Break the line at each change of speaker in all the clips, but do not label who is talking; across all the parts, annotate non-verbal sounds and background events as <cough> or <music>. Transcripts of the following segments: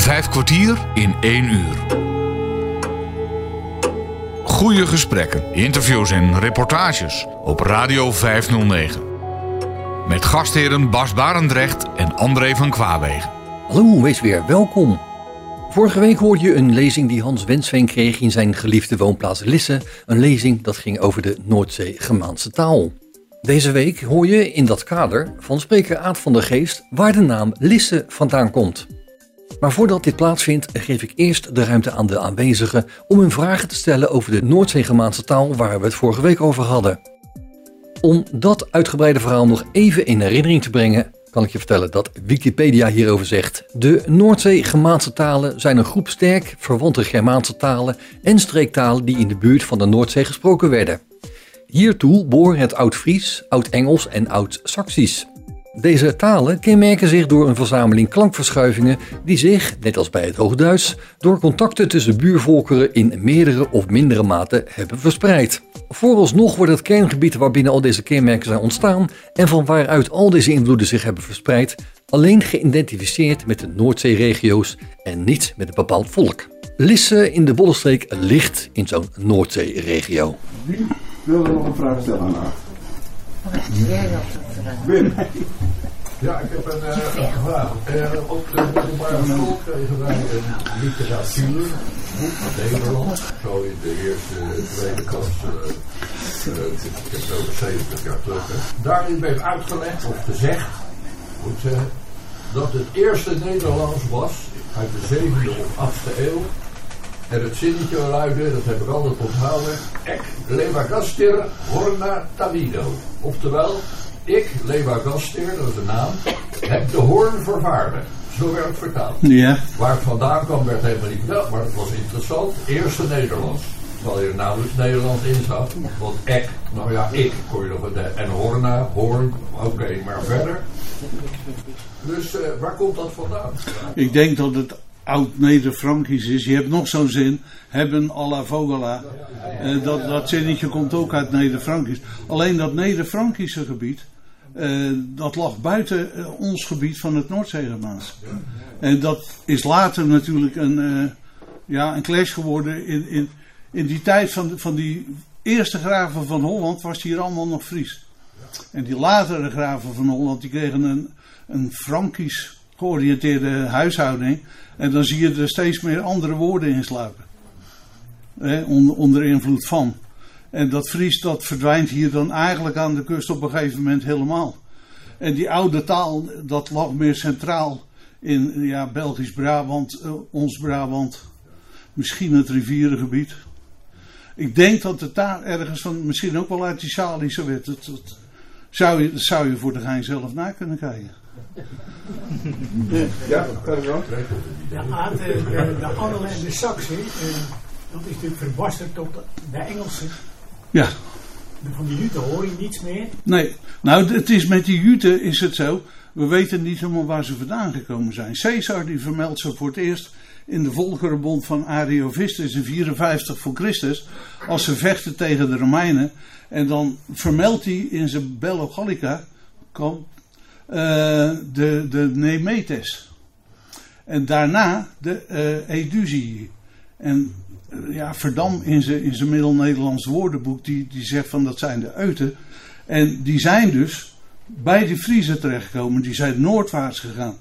Vijf kwartier in één uur. Goede gesprekken, interviews en reportages op Radio 509. Met gastheren Bas Barendrecht en André van Kwaabegen.
Hallo, wees weer welkom. Vorige week hoorde je een lezing die Hans Wensveen kreeg in zijn geliefde woonplaats Lisse. Een lezing dat ging over de Noordzee-Gemaanse taal. Deze week hoor je in dat kader van spreker Aad van der Geest waar de naam Lisse vandaan komt. Maar voordat dit plaatsvindt, geef ik eerst de ruimte aan de aanwezigen om hun vragen te stellen over de Noordzee-Gemaanse taal waar we het vorige week over hadden. Om dat uitgebreide verhaal nog even in herinnering te brengen, kan ik je vertellen dat Wikipedia hierover zegt. De Noordzee-Germaanse talen zijn een groep sterk verwante Germaanse talen en streektalen die in de buurt van de Noordzee gesproken werden. Hiertoe behoren het Oud-Fries, Oud-Engels en Oud-Saxisch. Deze talen kenmerken zich door een verzameling klankverschuivingen die zich, net als bij het Hoogduits, door contacten tussen buurvolkeren in meerdere of mindere mate hebben verspreid. Vooralsnog wordt het kerngebied waarbinnen al deze kenmerken zijn ontstaan en van waaruit al deze invloeden zich hebben verspreid, alleen geïdentificeerd met de Noordzeeregio's en niet met een bepaald volk. Lisse in de Bollenstreek ligt in zo'n Noordzeeregio.
Wie wil er nog een vraag stellen aan? Wim.
Ja, ik heb een uh, vraag. Uh, op de middelbare school kregen wij een literatuurboek, Nederland. Zo in de eerste, tweede klas, uh, ik heb het over 70 jaar terug. Daarin werd uitgelegd, of gezegd, moet zeggen, dat het eerste Nederlands was uit de 7e of 8e eeuw. En het zinnetje luidde, dat heb ik altijd onthouden, Ek levagastir horna tavido. Oftewel, ik, Lewa Gasteer, dat is de naam, heb de hoorn vervaardigd. Zo werd het vertaald.
Ja.
Waar het vandaan kwam werd helemaal niet verteld, maar het was interessant. Eerste Nederlands. Terwijl je er nauwelijks Nederlands in zat. Want ek, nou ja, ik kon je nog wat. En horna, hoorn, oké, maar verder. Dus uh, waar komt dat vandaan?
Ik denk dat het oud-Neder-Frankisch is. Je hebt nog zo'n zin, hebben à la vogela. Uh, dat, dat zinnetje komt ook uit Neder-Frankisch. Alleen dat Neder-Frankische gebied, uh, dat lag buiten uh, ons gebied van het Noordzeegermaans. En dat is later natuurlijk een, ja, een clash geworden. In, in, in die tijd van, van die eerste graven van Holland was hier allemaal nog Fries. En die latere graven van Holland, die kregen een, een Frankisch georiënteerde huishouding. En dan zie je er steeds meer andere woorden in sluipen. Eh, onder, onder invloed van. En dat Fries dat verdwijnt hier dan eigenlijk aan de kust op een gegeven moment helemaal. En die oude taal, dat lag meer centraal in ja, Belgisch-Brabant, uh, ons Brabant, misschien het rivierengebied. Ik denk dat het daar ergens van, misschien ook wel uit die Salische werd. Dat, zou, je, dat zou je voor de gein zelf na kunnen kijken.
Ja, wel.
Ja, aan de, de, de Angelen en de Saksen, uh, dat is natuurlijk verbasterd tot de Engelsen.
Ja.
Van die Juten hoor je niets meer.
Nee, nou het is met die Juten is het zo. We weten niet helemaal waar ze vandaan gekomen zijn. Caesar die vermeldt ze voor het eerst in de Volkerenbond van Ariovistus in 54 voor Christus. Als ze vechten tegen de Romeinen. En dan vermeldt hij in zijn Bello Gallica, de, de Nemetes. En daarna de uh, Edusii. En uh, ja, Verdam in zijn in Middel-Nederlands woordenboek, die, die zegt van dat zijn de Euten. En die zijn dus bij de Friezen terechtgekomen, die zijn noordwaarts gegaan.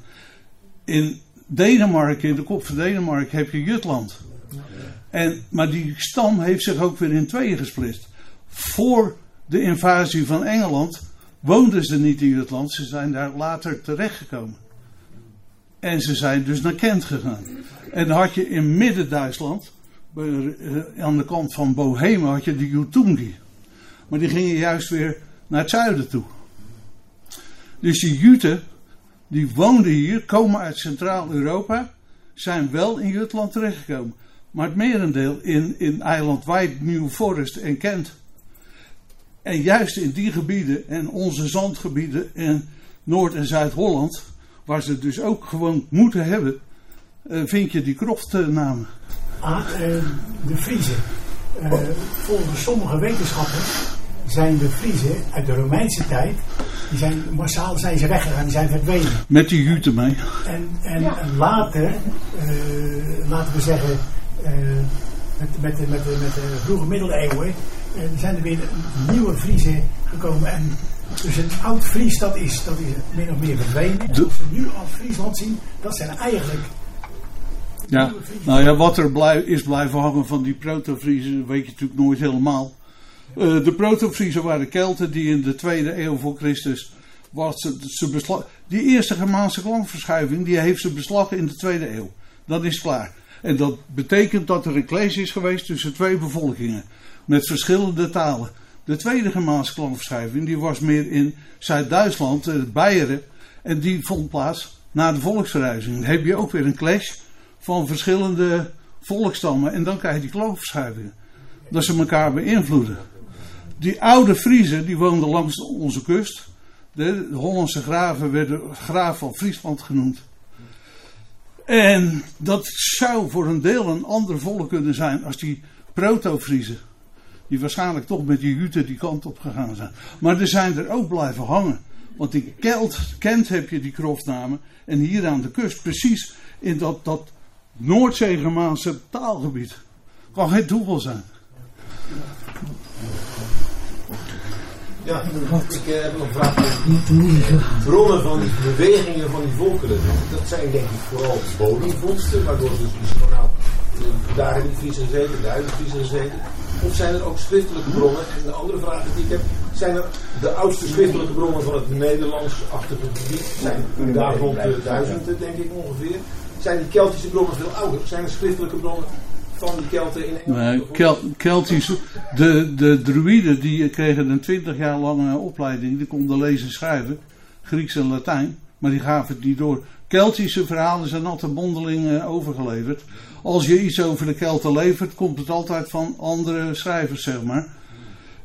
In Denemarken, in de kop van Denemarken, heb je Jutland. En, maar die stam heeft zich ook weer in tweeën gesplitst. Voor de invasie van Engeland woonden ze niet in Jutland, ze zijn daar later terechtgekomen. En ze zijn dus naar Kent gegaan. En dan had je in Midden-Duitsland, aan de kant van Bohemen, had je de Jutungi. Maar die gingen juist weer naar het zuiden toe. Dus die Juten, die woonden hier, komen uit Centraal-Europa, zijn wel in Jutland terechtgekomen. Maar het merendeel in, in eiland White, New Forest en Kent. En juist in die gebieden en onze zandgebieden in Noord- en Zuid-Holland, waar ze het dus ook gewoon moeten hebben, uh, vind je die kroftnamen.
Ah, uh, de Friezen. Uh, volgens sommige wetenschappers zijn de Friezen uit de Romeinse tijd die zijn massaal zijn ze weggegaan, die zijn verdwenen.
Met die jute mee.
En, en, later, eh, laten we zeggen, eh, met, met, met, met de vroege middeleeuwen, eh, zijn er weer nieuwe Friesen gekomen. En dus een oud Fries, dat is, dat is min of meer verdwenen. Als we nu als Friesland zien, dat zijn eigenlijk
Ja, nou ja, wat er blij, is blijven hangen van die proto-Friesen, weet je natuurlijk nooit helemaal. Eh, de proto-Friesen waren Kelten die in de tweede eeuw voor Christus. Was ze, ze besla- die eerste Germaanse klankverschuiving die heeft ze beslag in de tweede eeuw. Dat is klaar. En dat betekent dat er een clash is geweest tussen twee bevolkingen. Met verschillende talen. De tweede Germaanse die was meer in Zuid-Duitsland, eh, Beieren. En die vond plaats na de volksverhuizing. Dan heb je ook weer een clash van verschillende volkstammen. En dan krijg je die klankverschuivingen. Dat ze elkaar beïnvloeden. Die oude Friezen die woonden langs onze kust. De Hollandse graven werden graaf van Friesland genoemd. En dat zou voor een deel een ander volk kunnen zijn als die proto-Friezen. Die waarschijnlijk toch met die Juten die kant op gegaan zijn. Maar er zijn er ook blijven hangen. Want in Kelt, Kent heb je die kroftnamen. En hier aan de kust, precies in dat, dat taalgebied. Kan geen toeval zijn.
Ja, ik heb nog een vraag over die bronnen van die bewegingen van die volkeren. Dat zijn denk ik vooral bodemvondsten, waardoor dus eh, daar hebben die Friesen gezeten, daar die Friesen gezeten. Of zijn er ook schriftelijke bronnen? En de andere vraag die ik heb, zijn er de oudste schriftelijke bronnen van het Nederlands-achtige gebied? Zijn daar rond de duizenden, denk ik ongeveer. Zijn die Keltische bronnen veel ouder? Zijn er schriftelijke bronnen van die Kelten in Engeland?
Nee,
bijvoorbeeld?
Kel, Keltische. De, de druïden die kregen een twintig jaar lange opleiding. Die konden lezen en schrijven. Grieks en Latijn. Maar die gaven het niet door. Keltische verhalen zijn altijd mondeling eh, overgeleverd. Als je iets over de Kelten levert, komt het altijd van andere schrijvers, zeg maar.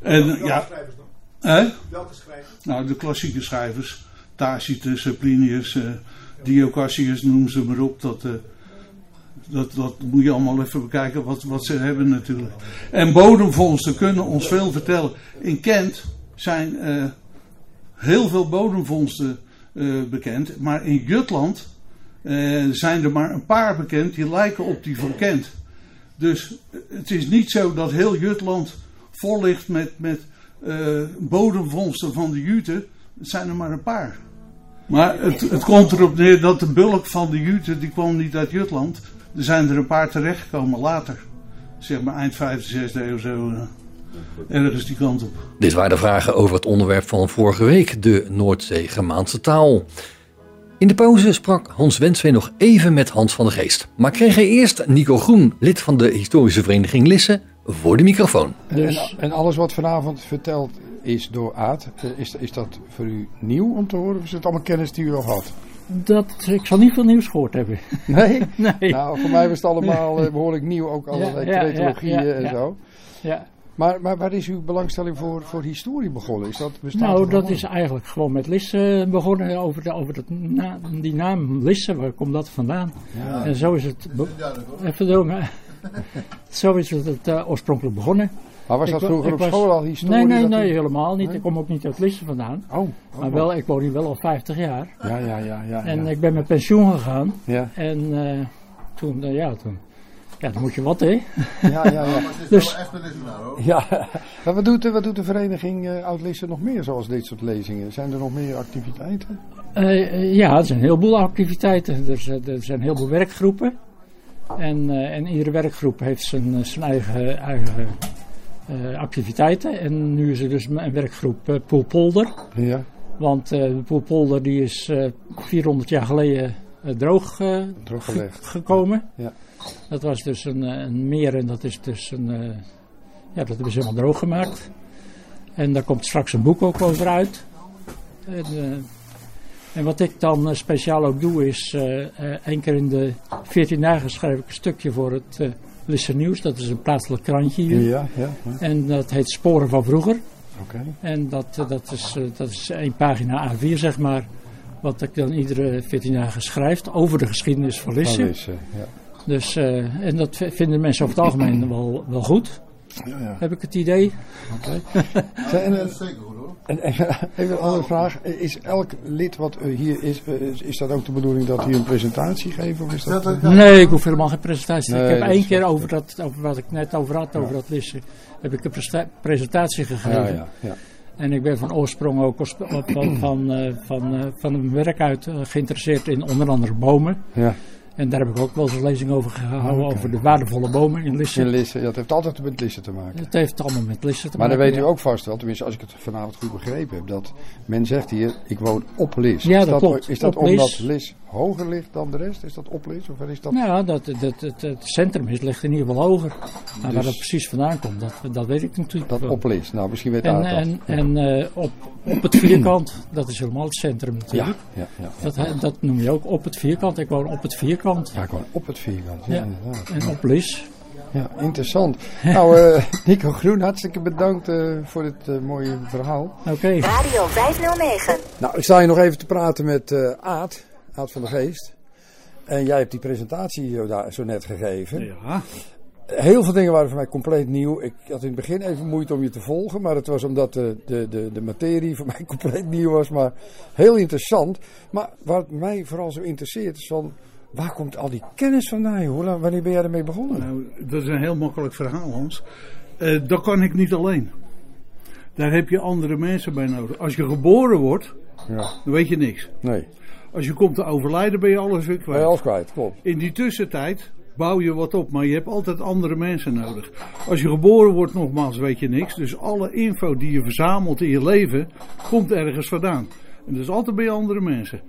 En
Welke
ja,
schrijvers dan?
hè?
Welke schrijvers?
Nou, de klassieke schrijvers. Tacitus, Plinius, eh, Diocassius, noem ze maar op. Dat, eh, dat, dat moet je allemaal even bekijken wat, wat ze hebben natuurlijk. En bodemvondsten kunnen ons veel vertellen. In Kent zijn eh, heel veel bodemvondsten bekend. Maar in Jutland eh, zijn er maar een paar bekend die lijken op die van Kent. Dus eh, het is niet zo dat heel Jutland vol ligt met, met eh, bodemvondsten van de Juten. Het zijn er maar een paar. Maar het, het komt erop neer dat de bulk van de Juten, die kwam niet uit Jutland. Er zijn er een paar terechtgekomen later. Zeg maar eind 5e, 6e eeuw zo. ergens die kant op.
Dit waren de vragen over het onderwerp van vorige week, de Noordzee-Germaanse taal. In de pauze sprak Hans Wensveen nog even met Hans van der Geest. Maar kreeg hij eerst Nico Groen, lid van de historische vereniging Lisse, voor de microfoon.
En, en alles wat vanavond verteld is door Aad, eh, is, is dat voor u nieuw om te horen of is het allemaal kennis die u al had?
Dat, ik zal niet veel nieuws gehoord hebben. <laughs>
Nee?
Nee.
Nou, voor mij was het allemaal eh, behoorlijk nieuw, ook allerlei
Ja, ja, ja,
tretologieën
ja,
en
ja.
zo.
Ja.
Maar, maar waar is uw belangstelling voor, voor historie begonnen? Is dat bestaat
Nou, dat is eigenlijk gewoon met Lisse begonnen. Over, de, over dat na- die naam Lisse, waar komt dat vandaan? En zo is het. Even. <laughs> Zo is het eh, oorspronkelijk begonnen.
Maar was
Ik
dat
wa-
vroeger
ik
op
was-
school al historie?
Nee, nee,
u-
nee, helemaal niet.
Nee?
Ik kom ook niet uit Lisse vandaan.
Oh, oh,
Maar wel, ik woon hier wel al 50 jaar.
Ja, ja, ja. ja,
En
ja.
ik ben met pensioen gegaan.
ja.
En eh, toen, eh, ja, toen. Ja, dan moet je wat, hè?
Ja, ja, ja. <laughs>
Dus,
ja. Maar wat, doet, de- wat doet de vereniging eh Oud-Lisse nog meer zoals dit soort lezingen? Zijn er nog meer activiteiten?
Eh, ja, er zijn een heleboel activiteiten. Er zijn, er zijn heel veel werkgroepen. En, eh, en iedere werkgroep heeft zijn, zijn eigen, eigen eh, activiteiten. En nu is er dus een werkgroep Poelpolder.
Ja,
Want eh, de Poelpolder die is eh 400 jaar geleden eh, droog eh,
drooggelegd.
gekomen.
Ja.
Dat was dus een, eh, een meer en dat is dus een. eh, ja, dat hebben ze helemaal droog gemaakt. En daar komt straks een boek ook over uit. En, eh, en wat ik dan speciaal ook doe is. eh, één keer in de 14 dagen schrijf ik een stukje voor het eh Lisse Nieuws. Dat is een plaatselijk krantje hier.
Ja, ja. ja.
En dat heet Sporen van Vroeger.
Oké.
En dat, dat, is, dat is één pagina A4 zeg maar. Wat ik dan iedere 14 dagen schrijf over de geschiedenis van Lisse.
Van Lisse, ja.
Dus, eh, en dat vinden mensen over het algemeen wel, wel goed,
Ja, ja.
heb ik het idee.
Oké. <laughs> En, eh,
Zeker goed hoor.
En, en even een andere vraag. Is elk lid wat eh, hier is, is, dat ook de bedoeling dat hier een presentatie geeft? Of is dat,
Nee, ik hoef helemaal geen presentatie.
Nee,
ik heb één keer over, dat, over wat ik net over had, over dat lissen, heb ik een presentatie gegeven.
ja, ja, ja.
En ik ben van oorsprong ook van, van, eh, van, eh, van mijn werk uit geïnteresseerd in onder andere bomen.
ja.
En daar heb ik ook wel eens een lezing over gehouden, over de waardevolle bomen in
In
Lissen.
Lissen, dat heeft altijd met Lissen te maken.
Het heeft allemaal met Lissen te
Maar dan
maken.
weet u
ja.
ook vast wel, tenminste als ik het vanavond goed begrepen heb, dat men zegt hier, ik woon op Lis.
Ja,
is
dat klopt.
Is dat
Op
omdat
Lis.
Hoger ligt dan de rest? Is dat op Lis? Of is dat...
Ja, dat, dat, het, het centrum is, ligt in ieder geval hoger. Maar waar
Dus-
dat precies vandaan komt, dat, dat weet ik natuurlijk
Dat
wel.
op Lis. Nou, misschien weet
En,
dat.
en, en eh, op, op het vierkant, dat is helemaal het centrum
ja,
natuurlijk.
ja, ja.
Dat, dat noem je ook op het vierkant. Ik woon op het vierkant.
Ja, gewoon op het vierkant. Ja.
En op Lis.
Ja, interessant. nou, eh, <laughs> Nico Groen, hartstikke bedankt eh, voor dit eh, mooie verhaal.
Oké.
Radio 509.
Nou, ik sta hier nog even te praten met eh Aad, Aad van der Geest. En jij hebt die presentatie zo, daar, zo net gegeven.
Ja.
Heel veel dingen waren voor mij compleet nieuw. Ik had in het begin even moeite om je te volgen, maar het was omdat de, de, de, de materie voor <laughs> mij compleet nieuw was. Maar heel interessant. Maar wat mij vooral zo interesseert is van, waar komt al die kennis vandaan? Hoe lang- wanneer ben jij ermee begonnen?
Nou, dat is een heel makkelijk verhaal, Hans. Eh, dat kan ik niet alleen. Daar heb je andere mensen bij nodig. Als je geboren wordt,
Ja,
dan weet je niks.
nee.
Als je komt te overlijden, ben je alles weer
Ben
kwijt.
je alles kwijt, klopt.
In die tussentijd bouw je wat op, maar je hebt altijd andere mensen nodig. Als je geboren wordt, nogmaals, weet je niks. Dus alle info die je verzamelt in je leven, komt ergens vandaan. En dat is altijd bij andere mensen.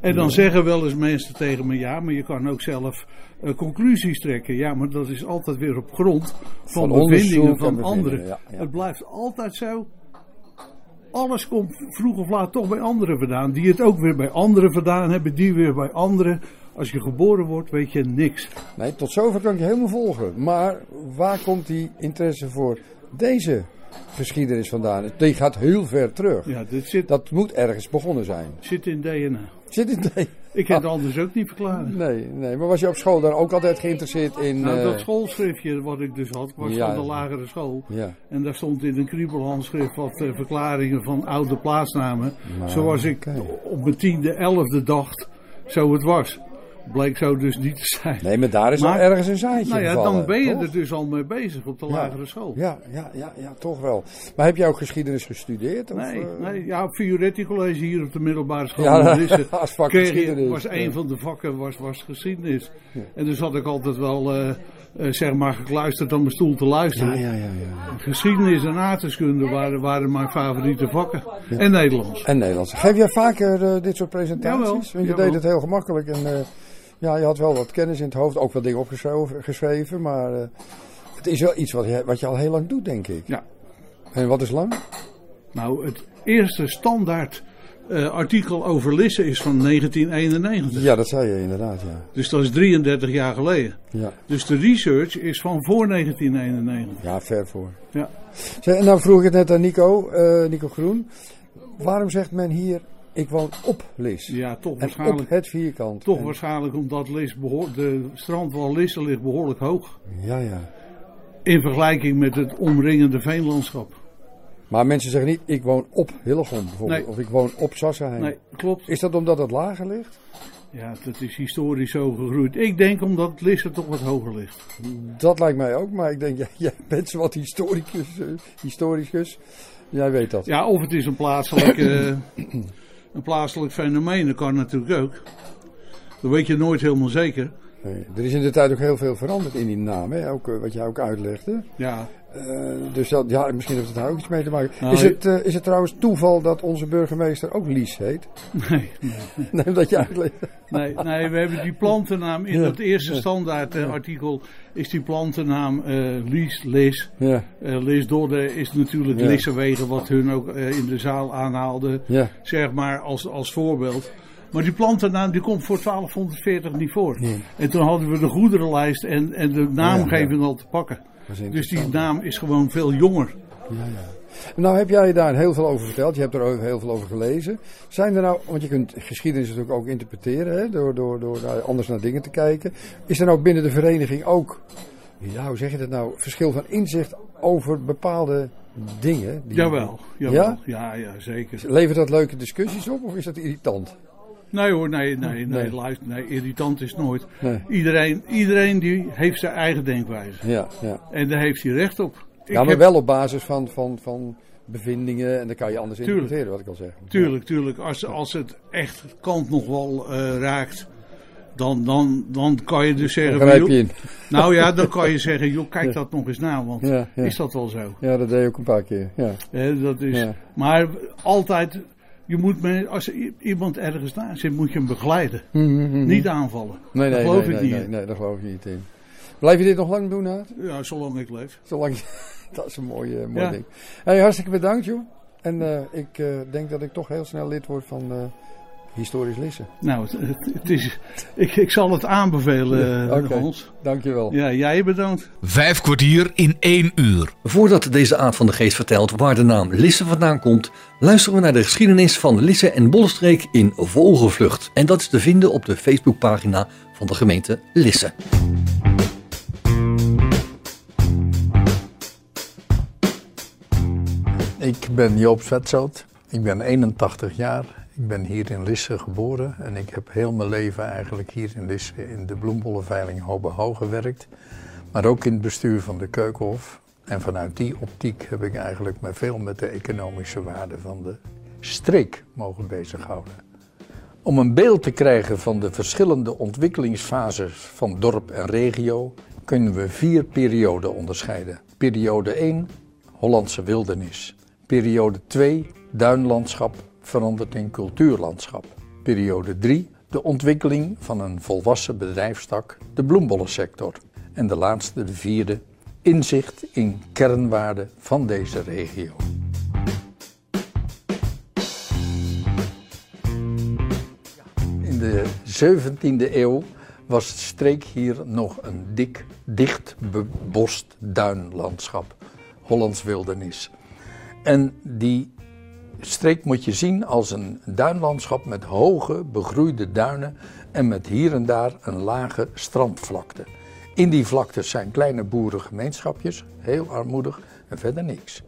En dan zeggen wel eens mensen tegen me, ja, maar je kan ook zelf eh, conclusies trekken. Ja, maar dat is altijd weer op grond van,
Van
bevindingen van anderen.
ja, ja.
Het blijft altijd zo. Alles komt vroeg of laat toch bij anderen vandaan. Die het ook weer bij anderen vandaan hebben, die weer bij anderen. Als je geboren wordt, weet je niks.
Nee, tot zover kan ik je helemaal volgen. Maar waar komt die interesse voor deze geschiedenis vandaan? Die gaat heel ver terug.
Ja, dit zit,
Dat moet ergens begonnen zijn.
zit in DNA.
Zit in nee.
Ik kan het anders ook niet verklaren.
Nee, nee. Maar was je op school dan ook altijd geïnteresseerd in...
Nou,
eh,
dat schoolschriftje wat ik dus had, was
Ja.
van de lagere school.
Ja.
En daar stond in een kriebelhandschrift wat eh, verklaringen van oude plaatsnamen.
Maar,
zoals ik op mijn tiende, elfde dacht, zo het was. Bleek zo dus niet te zijn.
Nee, maar daar is
Maar-
al ergens een zaadje
nou ja,
gevallen,
dan ben je
toch?
er dus al mee bezig op de
Ja.
lagere school.
Ja, ja, ja, ja, toch wel. Maar heb jij ook geschiedenis gestudeerd? Of,
Nee,
eh?
nee, ja, op Fioretti College hier op de middelbare school.
Ja, <laughs> als vak
je-
geschiedenis,
was een van de vakken was, was geschiedenis. En dus had ik altijd wel, eh, eh, zeg maar, gekluisterd aan mijn stoel te luisteren.
Ja, ja, ja.
Geschiedenis en aardrijkskunde waren, waren mijn favoriete vakken. En Nederlands.
En Nederlands. Geef jij vaker dit soort presentaties?
Jawel,
Want je
jawel.
deed het heel gemakkelijk. En ja, je had wel wat kennis in het hoofd. Ook wel dingen opgeschreven. geschreven, maar eh, het is wel iets wat je, wat je al heel lang doet, denk ik.
Ja.
En wat is lang?
Nou, het eerste standaard eh, artikel over Lisse is van 1991.
Ja, dat zei je inderdaad, ja.
Dus dat is 33 jaar geleden.
Ja,
Dus de research is van voor 1991.
ja ver voor.
Ja.
En nou vroeg ik het net aan Nico, eh, Nico Groen. Waarom zegt men hier, ik woon op Lis?
Ja, toch
en
waarschijnlijk.
op het vierkant.
Toch
En-
waarschijnlijk omdat Lis behoor, de strandwal Lisse ligt behoorlijk hoog.
Ja, ja.
In vergelijking met het omringende veenlandschap.
Maar mensen zeggen niet, ik woon op Hillegom bijvoorbeeld.
Nee.
Of ik woon op Sassenheim.
Nee, klopt.
Is dat omdat het lager ligt?
Ja, dat is historisch zo gegroeid. Ik denk omdat Lisse toch wat hoger ligt.
Dat lijkt mij ook, maar ik denk, <laughs> jij, jij bent zo wat historicus, eh, historicus. Jij weet dat.
Ja, of het is een plaatselijk, eh, <coughs> een plaatselijk fenomeen. Dat kan natuurlijk ook. Dat weet je nooit helemaal zeker.
Nee, er is in de tijd ook heel veel veranderd in die naam, hè? Ook, eh, wat jij ook uitlegde.
Ja,
Eh, dus dat, ja, misschien heeft het daar ook iets mee te maken.
Nou,
is, het, eh, is het trouwens toeval dat onze burgemeester ook Lies heet?
nee, <laughs> nee.
Nee, omdat je uitlegt.
Nee, nee, we hebben die plantennaam in
Ja.
het eerste standaard eh, artikel is die plantennaam eh Lies, Lis.
Ja,
Dodde is natuurlijk
Ja.
Lissewegen, wat hun ook in de zaal aanhaalde,
ja.
zeg maar als, als voorbeeld. Maar die plantennaam die komt voor 1240 niet voor. En toen hadden we de goederenlijst en, en de naamgeving al te pakken. Dus die naam is gewoon veel jonger.
Nou heb jij daar heel veel over verteld. Je hebt er ook heel veel over gelezen. Zijn er nou, want je kunt geschiedenis natuurlijk ook interpreteren, hè, door, door, door anders naar dingen te kijken. Is er nou binnen de vereniging ook, ja, hoe zeg je dat nou, verschil van inzicht over bepaalde dingen. Die,
Jawel, jawel.
Ja?
Ja, ja, zeker.
Levert dat leuke discussies op of is dat irritant?
Nee hoor, nee, nee, nee, luister, nee, irritant is nooit. Iedereen, iedereen die heeft zijn eigen denkwijze.
Ja, ja.
En daar heeft hij recht op.
Ja, maar
heb-
wel op basis van, van, van bevindingen en dan kan je anders
Tuurlijk.
interpreteren, wat ik al zeg.
Tuurlijk, tuurlijk. Als, als het echt kant nog wel eh, raakt, dan, dan, dan kan je dus zeggen...
Dan je in. <laughs>
Nou ja, dan kan je <laughs> zeggen, joh, kijk dat nog eens na, want
Ja, ja.
is dat wel zo?
Ja, dat deed je ook een paar keer. Ja.
Hè, dat is. Maar altijd, je moet me, als iemand ergens naast zit, moet je hem begeleiden.
Mhm.
Niet aanvallen.
Nee,
Daar
nee,
geloof
nee,
ik
nee,
niet
nee,
in.
nee, daar geloof ik niet in. Blijf je dit nog lang doen, Naad?
Ja, zolang ik leef.
Zolang, <laughs> dat is een mooi, eh, mooi
Ja.
ding. Hey, hartstikke bedankt, joh. En eh, ik eh, denk dat ik toch heel snel lid word van Historisch Lissen.
Nou, het, het- het is, ik, ik zal het aanbevelen,
Ja,
eh,
oké.
Hans.
Dankjewel.
Ja, jij bedankt.
Vijf kwartier in één uur.
Voordat deze Aad van de Geest vertelt waar de naam Lisse vandaan komt, luisteren we naar de geschiedenis van Lisse en Bollenstreek in Vogelvlucht. En dat is te vinden op de Facebookpagina van de gemeente Lisse.
Ik ben Joop Zwetzout. Ik ben 81 jaar. Ik ben hier in Lisse geboren en ik heb heel mijn leven eigenlijk hier in Lisse in de bloembollenveiling Hobehoog gewerkt. Maar ook in het bestuur van de Keukenhof. En vanuit die optiek heb ik eigenlijk me veel met de economische waarde van de streek mogen bezighouden. Om een beeld te krijgen van de verschillende ontwikkelingsfases van dorp en regio kunnen we vier perioden onderscheiden. Periode 1, Hollandse wildernis. Periode 2, duinlandschap verandert in cultuurlandschap. Periode 3, de ontwikkeling van een volwassen bedrijfstak, de bloembollensector. En de laatste, de vierde, inzicht in kernwaarden van deze regio. In de 17e eeuw was de streek hier nog een dik, dicht bebost duinlandschap, Hollands wildernis. En die streek moet je zien als een duinlandschap met hoge, begroeide duinen en met hier en daar een lage strandvlakte. In die vlaktes zijn kleine boerengemeenschapjes, heel armoedig en verder niks.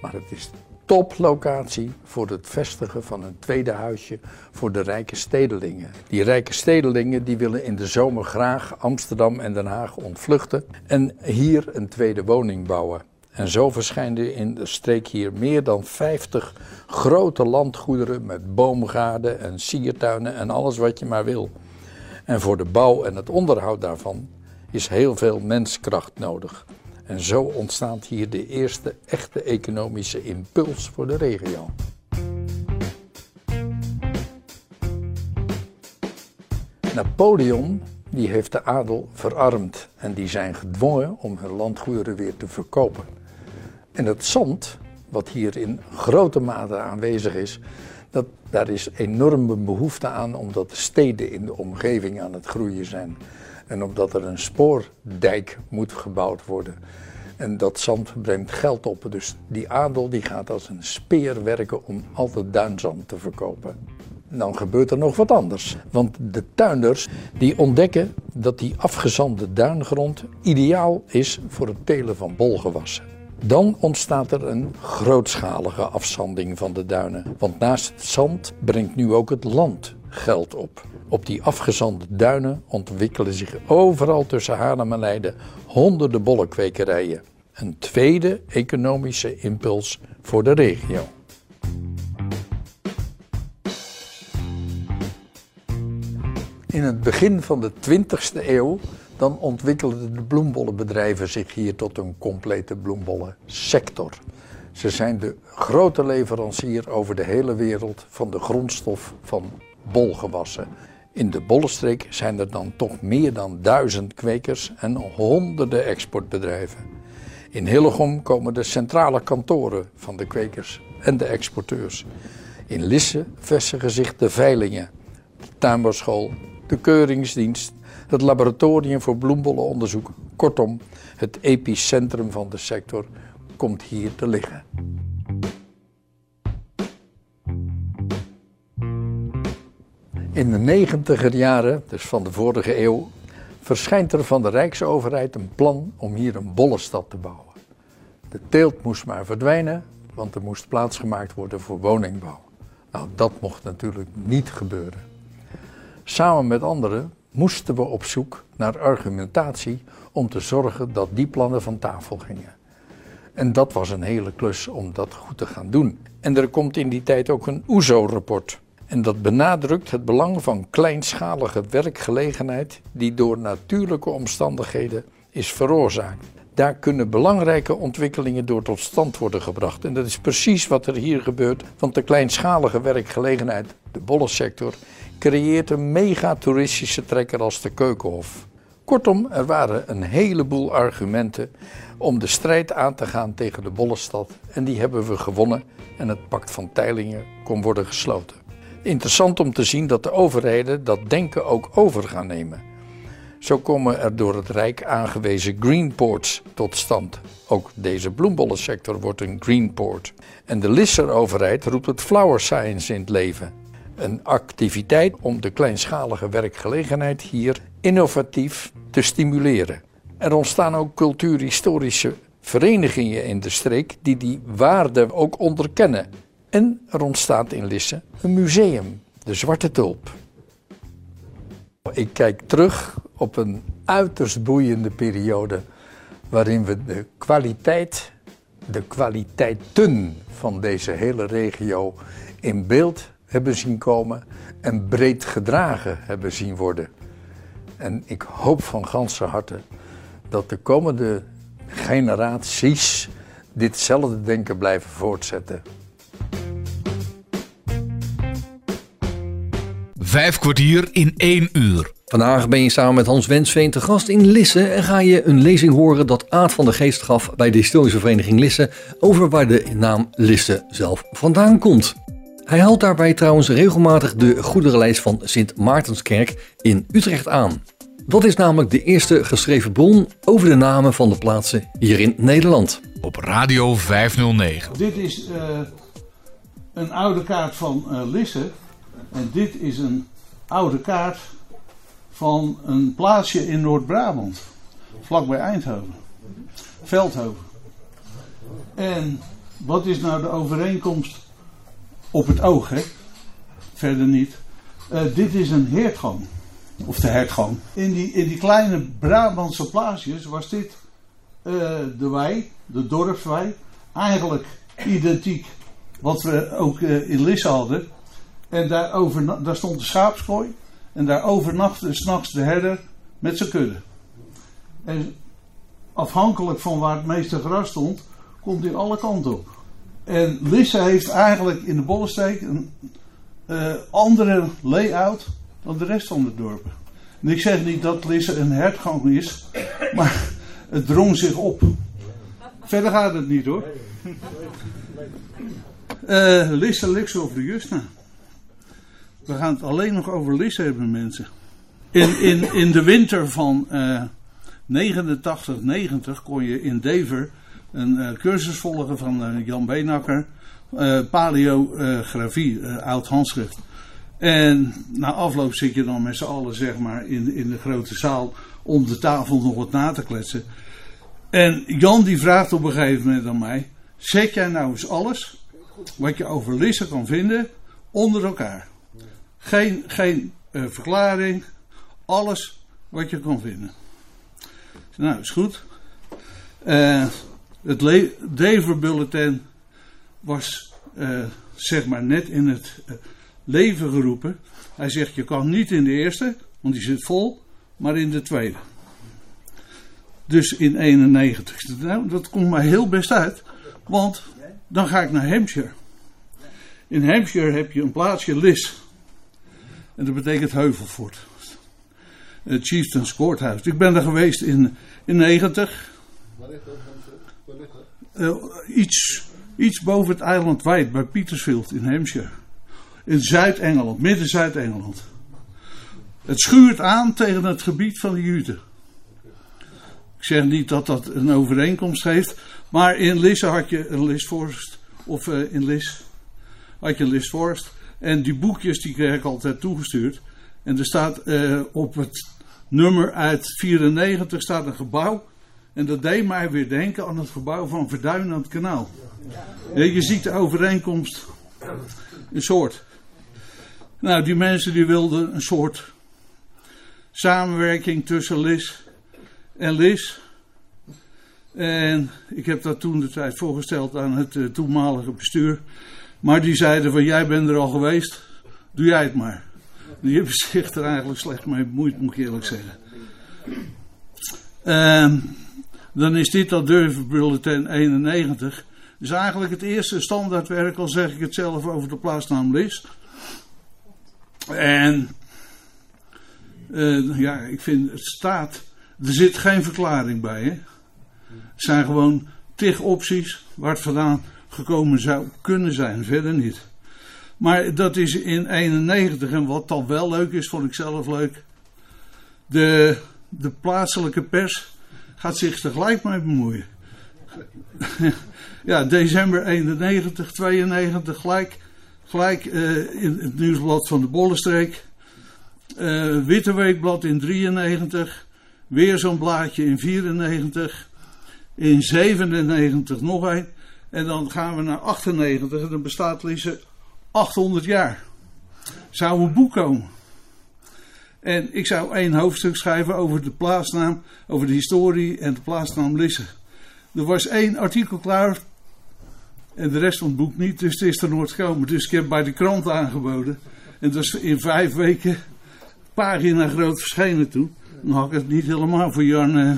Maar het is toplocatie voor het vestigen van een tweede huisje voor de rijke stedelingen. Die rijke stedelingen die willen in de zomer graag Amsterdam en Den Haag ontvluchten en hier een tweede woning bouwen. En zo verschijnen in de streek hier meer dan 50 grote landgoederen met boomgaarden en siertuinen en alles wat je maar wil. En voor de bouw en het onderhoud daarvan is heel veel menskracht nodig. En zo ontstaat hier de eerste echte economische impuls voor de regio. Napoleon die heeft de adel verarmd en die zijn gedwongen om hun landgoederen weer te verkopen. En het zand, wat hier in grote mate aanwezig is, dat, daar is enorme behoefte aan omdat de steden in de omgeving aan het groeien zijn. En omdat er een spoordijk moet gebouwd worden. En dat zand brengt geld op. Dus die adel die gaat als een speer werken om al dat duinzand te verkopen. Dan gebeurt er nog wat anders. Want de tuinders die ontdekken dat die afgezande duingrond ideaal is voor het telen van bolgewassen. Dan ontstaat er een grootschalige afzanding van de duinen. Want naast het zand brengt nu ook het land geld op. Op die afgezande duinen ontwikkelen zich overal tussen Haarlem en Leiden honderden bollenkwekerijen. Een tweede economische impuls voor de regio. In het begin van de 20e eeuw dan ontwikkelden de bloembollenbedrijven zich hier tot een complete bloembollensector. Ze zijn de grote leverancier over de hele wereld van de grondstof van bolgewassen. In de bollenstreek zijn er dan toch meer dan duizend kwekers en honderden exportbedrijven. In Hillegom komen de centrale kantoren van de kwekers en de exporteurs. In Lisse vestigen zich de veilingen, de tuinbouwschool, de keuringsdienst, het laboratorium voor bloembollenonderzoek. Kortom, het epicentrum van de sector komt hier te liggen. In de negentiger jaren, dus van de vorige eeuw, verschijnt er van de Rijksoverheid een plan om hier een bollenstad te bouwen. De teelt moest maar verdwijnen, want er moest plaats gemaakt worden voor woningbouw. Nou, dat mocht natuurlijk niet gebeuren. Samen met anderen moesten we op zoek naar argumentatie om te zorgen dat die plannen van tafel gingen. En dat was een hele klus om dat goed te gaan doen. En er komt in die tijd ook een OESO-rapport. En dat benadrukt het belang van kleinschalige werkgelegenheid die door natuurlijke omstandigheden is veroorzaakt. Daar kunnen belangrijke ontwikkelingen door tot stand worden gebracht. En dat is precies wat er hier gebeurt, want de kleinschalige werkgelegenheid, de bollensector, creëert een megatoeristische trekker als de Keukenhof. Kortom, er waren een heleboel argumenten om de strijd aan te gaan tegen de Bollenstad. En die hebben we gewonnen en het pact van Teilingen kon worden gesloten. Interessant om te zien dat de overheden dat denken ook over gaan nemen. Zo komen er door het Rijk aangewezen greenports tot stand. Ook deze bloembollensector wordt een greenport. En de Lisser-overheid roept het flower science in het leven. Een activiteit om de kleinschalige werkgelegenheid hier innovatief te stimuleren. Er ontstaan ook cultuurhistorische verenigingen in de streek die die waarde ook onderkennen. En er ontstaat in Lisse een museum, de Zwarte Tulp. Ik kijk terug op een uiterst boeiende periode waarin we de kwaliteit, de kwaliteiten van deze hele regio in beeld hebben zien komen en breed gedragen hebben zien worden. En ik hoop van ganse harte dat de komende generaties ditzelfde denken blijven voortzetten.
Vijf kwartier in één uur.
Vandaag ben je samen met Hans Wensveen te gast in Lisse en ga je een lezing horen dat Aad van de Geest gaf bij de historische vereniging Lisse over waar de naam Lisse zelf vandaan komt. Hij haalt daarbij trouwens regelmatig de goederenlijst van Sint Maartenskerk in Utrecht aan. Dat is namelijk de eerste geschreven bron over de namen van de plaatsen hier in Nederland.
Op Radio 509.
Dit is uh, een oude kaart van uh, Lisse. En dit is een oude kaart van een plaatsje in Noord-Brabant. Vlakbij Eindhoven. Veldhoven. En wat is nou de overeenkomst op het oog, hè? Verder niet. Uh, dit is een heertgang. Of de hertgang. In die, in die kleine Brabantse plaatsjes was dit uh, de wei, de dorpswei. Eigenlijk identiek wat we ook uh, in Lisse hadden. En daar, over, daar stond de schaapskooi. En daar overnachtte s'nachts de herder met zijn kudde. En afhankelijk van waar het meeste gras stond, komt hij alle kanten op. En Lisse heeft eigenlijk in de Bollesteek een uh, andere layout dan de rest van de dorpen. En ik zeg niet dat Lisse een hertgang is, maar het drong zich op. Verder gaat het niet hoor. Uh, Lisse ligt over de Justa. We gaan het alleen nog over Lisse hebben, mensen. In, in, in de winter van uh, 89, 90 kon je in Dever een uh, cursus volgen van uh, Jan Beenakker. Uh, paleografie, oud handschrift. En na afloop zit je dan met z'n allen zeg maar in, in de grote zaal om de tafel nog wat na te kletsen. En Jan die vraagt op een gegeven moment aan mij: Zet jij nou eens alles wat je over Lisse kan vinden onder elkaar? Geen, geen verklaring, alles wat je kan vinden. Nou, is goed. Uh, het Dever Bulletin was uh, zeg maar net in het leven geroepen. Hij zegt: Je kan niet in de eerste, want die zit vol, maar in de tweede. Dus in 91. Nou, dat komt mij heel best uit, want dan ga ik naar Hampshire. In Hampshire heb je een plaatsje Lis. En dat betekent Heuvelfort. Het Chieftains Courthouse. Ik ben daar geweest in, in 90. Waar ligt dat? Uh, iets, iets boven het eiland Wijd, bij Petersfield in Hampshire. In Zuid-Engeland, midden Zuid-Engeland. Het schuurt aan tegen het gebied van de Juten. Ik zeg niet dat dat een overeenkomst heeft, maar in Lisse had je een Lisforest, of uh, in Lis had je een Lisforest. En die boekjes die kreeg ik altijd toegestuurd. En er staat uh, op het nummer uit 94 staat een gebouw. En dat deed mij weer denken aan het gebouw van Verduin aan het kanaal. Je ziet de overeenkomst, een soort. Nou, die mensen die wilden een soort samenwerking tussen Lis en Lis. En ik heb dat toen de tijd voorgesteld aan het uh, toenmalige bestuur. Maar die zeiden van jij bent er al geweest, doe jij het maar. Die hebben zich er eigenlijk slecht mee bemoeid, moet ik eerlijk zeggen. Uh, dan is dit dat Durvenbulletin 91. Dus eigenlijk het eerste standaardwerk, al zeg ik het zelf over de plaatsnaam Lis. En uh, ja, ik vind het staat. Er zit geen verklaring bij. Hè? Het zijn gewoon tig opties waar het vandaan gekomen zou kunnen zijn. Verder niet. Maar dat is in 91 en wat dan wel leuk is, vond ik zelf leuk. De, de plaatselijke pers gaat zich tegelijk mee bemoeien. ja, december 91, 92, gelijk, gelijk uh, in het nieuwsblad van de Bollenstreek. Uh, Witte Weekblad in 93. Weer zo'n blaadje in 94. In 97 nog een. En dan gaan we naar 98 en dan bestaat Lisse 800 jaar. Zou een boek komen. En ik zou één hoofdstuk schrijven over de plaatsnaam, over de historie en de plaatsnaam Lisse. Er was één artikel klaar en de rest van het boek niet, dus het is er nooit gekomen. Dus ik heb bij de krant aangeboden. En dat is in vijf weken pagina groot verschenen toen. Dan had ik het niet helemaal voor Jan uh,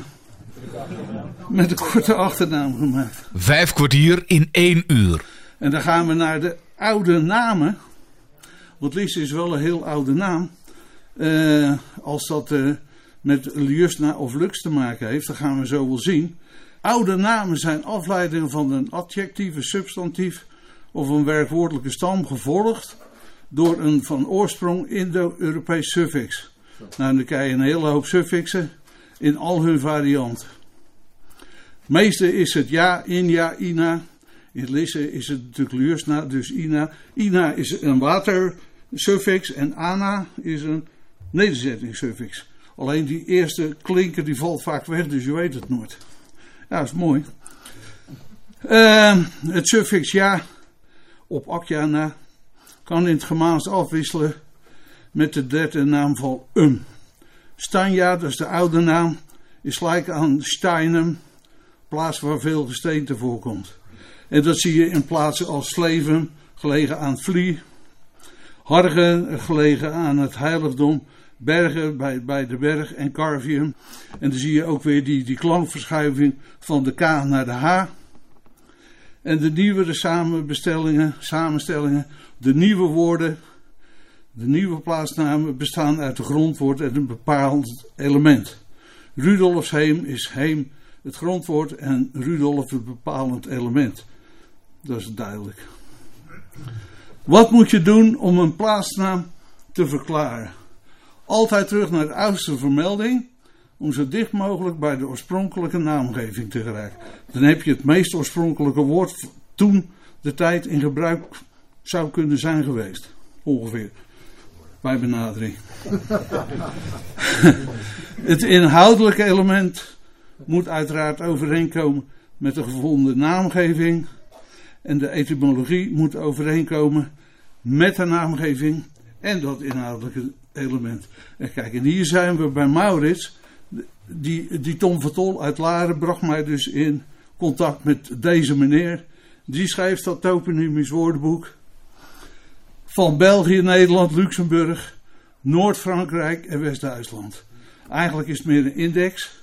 met een korte achternaam gemaakt.
Vijf kwartier in één uur.
En dan gaan we naar de oude namen. Want Lisse is wel een heel oude naam. Uh, als dat uh, met Ljusna of Lux te maken heeft, dan gaan we zo wel zien. Oude namen zijn afleidingen van een adjectieve substantief of een werkwoordelijke stam gevolgd door een van oorsprong Indo-Europees suffix. Nou, dan krijg je een hele hoop suffixen in al hun varianten. Het meeste is het ja, inja, ina. In Lisse is het natuurlijk Ljusna, dus ina. Ina is een watersuffix en ana is een nederzettingssuffix. Alleen die eerste klinker die valt vaak weg, dus je weet het nooit. Ja, is mooi. Uh, het suffix ja op akjana kan in het Gemaans afwisselen met de derde naam van um. Stanja, dat is de oude naam, is gelijk aan Steinem, plaats waar veel gesteente voorkomt. En dat zie je in plaatsen als Sleven, gelegen aan Vlie, Hargen, gelegen aan het heiligdom, Bergen bij, bij de berg en Carvium. En dan zie je ook weer die, die klankverschuiving van de K naar de H. En de nieuwere samenbestellingen, samenstellingen, de nieuwe woorden, de nieuwe plaatsnamen bestaan uit de grondwoord en een bepaald element. Rudolfsheem is heem het grondwoord en Rudolf het bepalend element. Dat is duidelijk. Wat moet je doen om een plaatsnaam te verklaren? Altijd terug naar de oudste vermelding om zo dicht mogelijk bij de oorspronkelijke naamgeving te geraken. Dan heb je het meest oorspronkelijke woord toen de tijd in gebruik zou kunnen zijn geweest. Ongeveer. Bij benadering. <laughs> het inhoudelijke element moet uiteraard overeenkomen met de gevonden naamgeving. En de etymologie moet overeenkomen met de naamgeving en dat inhoudelijke element. En kijk, en hier zijn we bij Maurits. Die, die Tom Vertol uit Laren bracht mij dus in contact met deze meneer. Die schrijft dat toponymisch woordenboek van België, Nederland, Luxemburg, Noord-Frankrijk en West-Duitsland. Eigenlijk is het meer een index,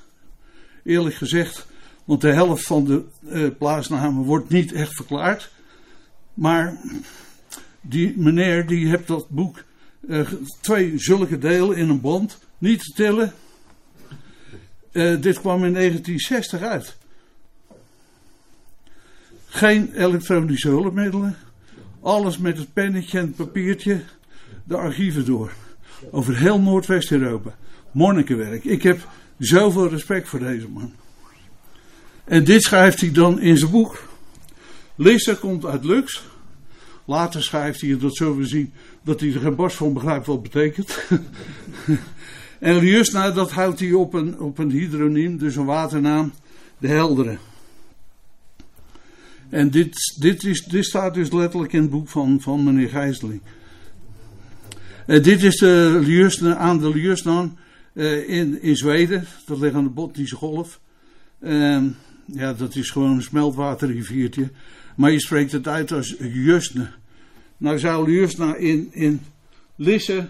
eerlijk gezegd, want de helft van de uh, plaatsnamen wordt niet echt verklaard. Maar die meneer die heeft dat boek uh, twee zulke delen in een band, niet te tillen. Uh, dit kwam in 1960 uit. Geen elektronische hulpmiddelen. Alles met het pennetje en het papiertje de archieven door. Over heel Noordwest-Europa. Monnikenwerk. Ik heb zoveel respect voor deze man. En dit schrijft hij dan in zijn boek. Lissa komt uit Lux. Later schrijft hij, dat zullen we zien, dat hij er geen borst van begrijpt wat betekent. <laughs> en Liusna, dat houdt hij op een, op een hydroniem, dus een waternaam. de heldere. En dit, dit, is, dit staat dus letterlijk in het boek van, van meneer Gijzeling. Uh, dit is de Ljusna, aan de Ljusnan uh, in, in Zweden. Dat ligt aan de Botnische Golf. Uh, ja, dat is gewoon een smeltwaterriviertje. Maar je spreekt het uit als Jusne. Nou zou Ljusna in, in Lisse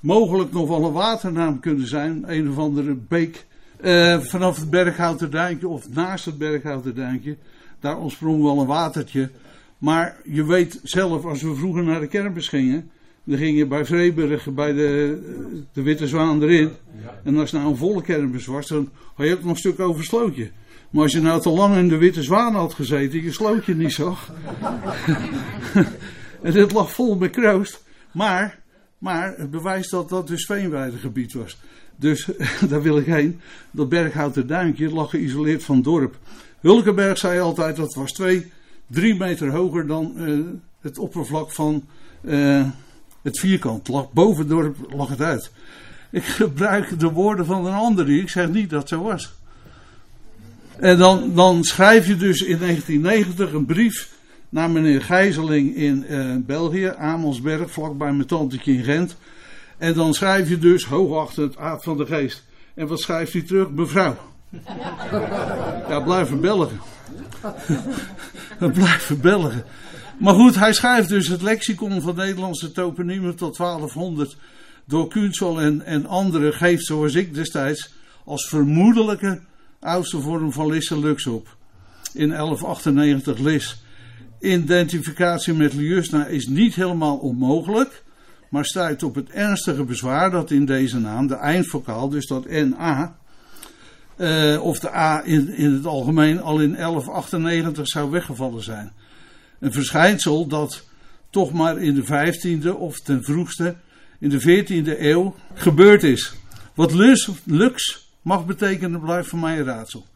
mogelijk nog wel een waternaam kunnen zijn. Een of andere beek uh, vanaf het Berghouterduintje of naast het Berghouterduintje. Daar ontsprong wel een watertje. Maar je weet zelf, als we vroeger naar de kermis gingen. Dan ging je bij Vreeburg bij de, de Witte Zwaan erin. En als het nou een volle kermis was, dan had je ook nog een stuk over slootje. Maar als je nou te lang in de Witte Zwaan had gezeten, je slootje niet zag. <laughs> en dit lag vol met kroost. Maar, maar het bewijst dat dat dus veenweidegebied was. Dus <laughs> daar wil ik heen. Dat Berghouter Duinkje lag geïsoleerd van het dorp. Hulkenberg zei altijd dat was twee, drie meter hoger dan uh, het oppervlak van uh, het vierkant. Boven het dorp lag het uit. Ik gebruik de woorden van een ander ik zeg niet dat zo was. En dan, dan schrijf je dus in 1990 een brief naar meneer Gijzeling in uh, België, Amelsberg, vlakbij mijn tantetje in Gent. En dan schrijf je dus hoogachtend Aad van de Geest. En wat schrijft hij terug? Mevrouw. <laughs> Ja, blijven Belgen. <laughs> blijven Belgen. Maar goed, hij schrijft dus het lexicon van Nederlandse toponiemen tot 1200 door Kunsel en, en anderen geeft, zoals ik destijds, als vermoedelijke oudste vorm van Lisse Lux op. In 1198 Lis. Identificatie met Liusna is niet helemaal onmogelijk, maar stuit op het ernstige bezwaar dat in deze naam de eindvokaal, dus dat NA, uh, of de A in, in het algemeen al in 1198 zou weggevallen zijn. Een verschijnsel dat toch maar in de 15e of ten vroegste in de 14e eeuw gebeurd is. Wat lux, lux mag betekenen blijft voor mij een raadsel.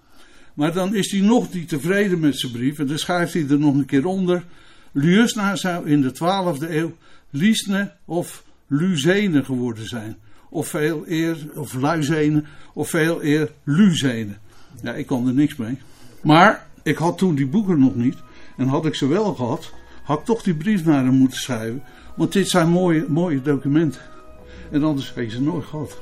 Maar dan is hij nog niet tevreden met zijn brief en dan schrijft hij er nog een keer onder. Liusna zou in de 12e eeuw Liesne of Luzene geworden zijn of veel eer, of luizenen, of veel eer luzenen. Ja, ik kon er niks mee. Maar ik had toen die boeken nog niet. En had ik ze wel gehad, had ik toch die brief naar hem moeten schrijven. Want dit zijn mooie, mooie documenten. En anders had je ze nooit gehad.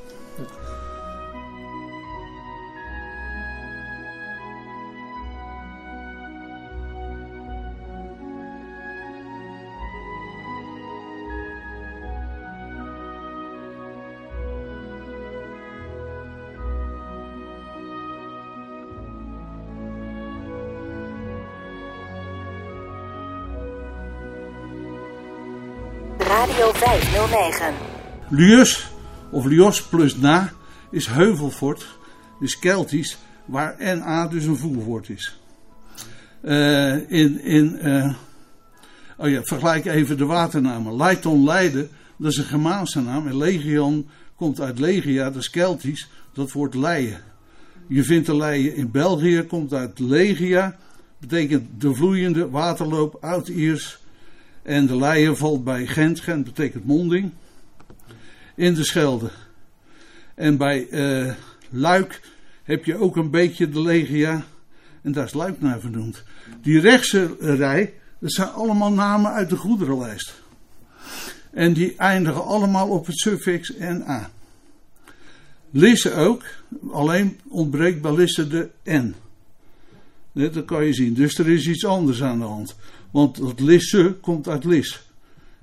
Radio 509.
Lius, of Lios plus na, is heuvelfort, is Keltisch, waar NA dus een voerwoord is. Uh, in, in uh, oh ja, vergelijk even de waternamen. Leiton Leiden, dat is een Germaanse naam. En Legion komt uit Legia, dat is Keltisch, dat wordt leien. Je vindt de leien in België, komt uit Legia, betekent de vloeiende waterloop, oud-Iers en de Leien valt bij Gent. Gent betekent monding. In de Schelde. En bij uh, Luik heb je ook een beetje de Legia. En daar is Luik naar vernoemd. Die rechtse rij, dat zijn allemaal namen uit de goederenlijst. En die eindigen allemaal op het suffix NA. Lisse ook, alleen ontbreekt bij Lisse de N. Dat kan je zien. Dus er is iets anders aan de hand. Want dat Lisse komt uit Lis.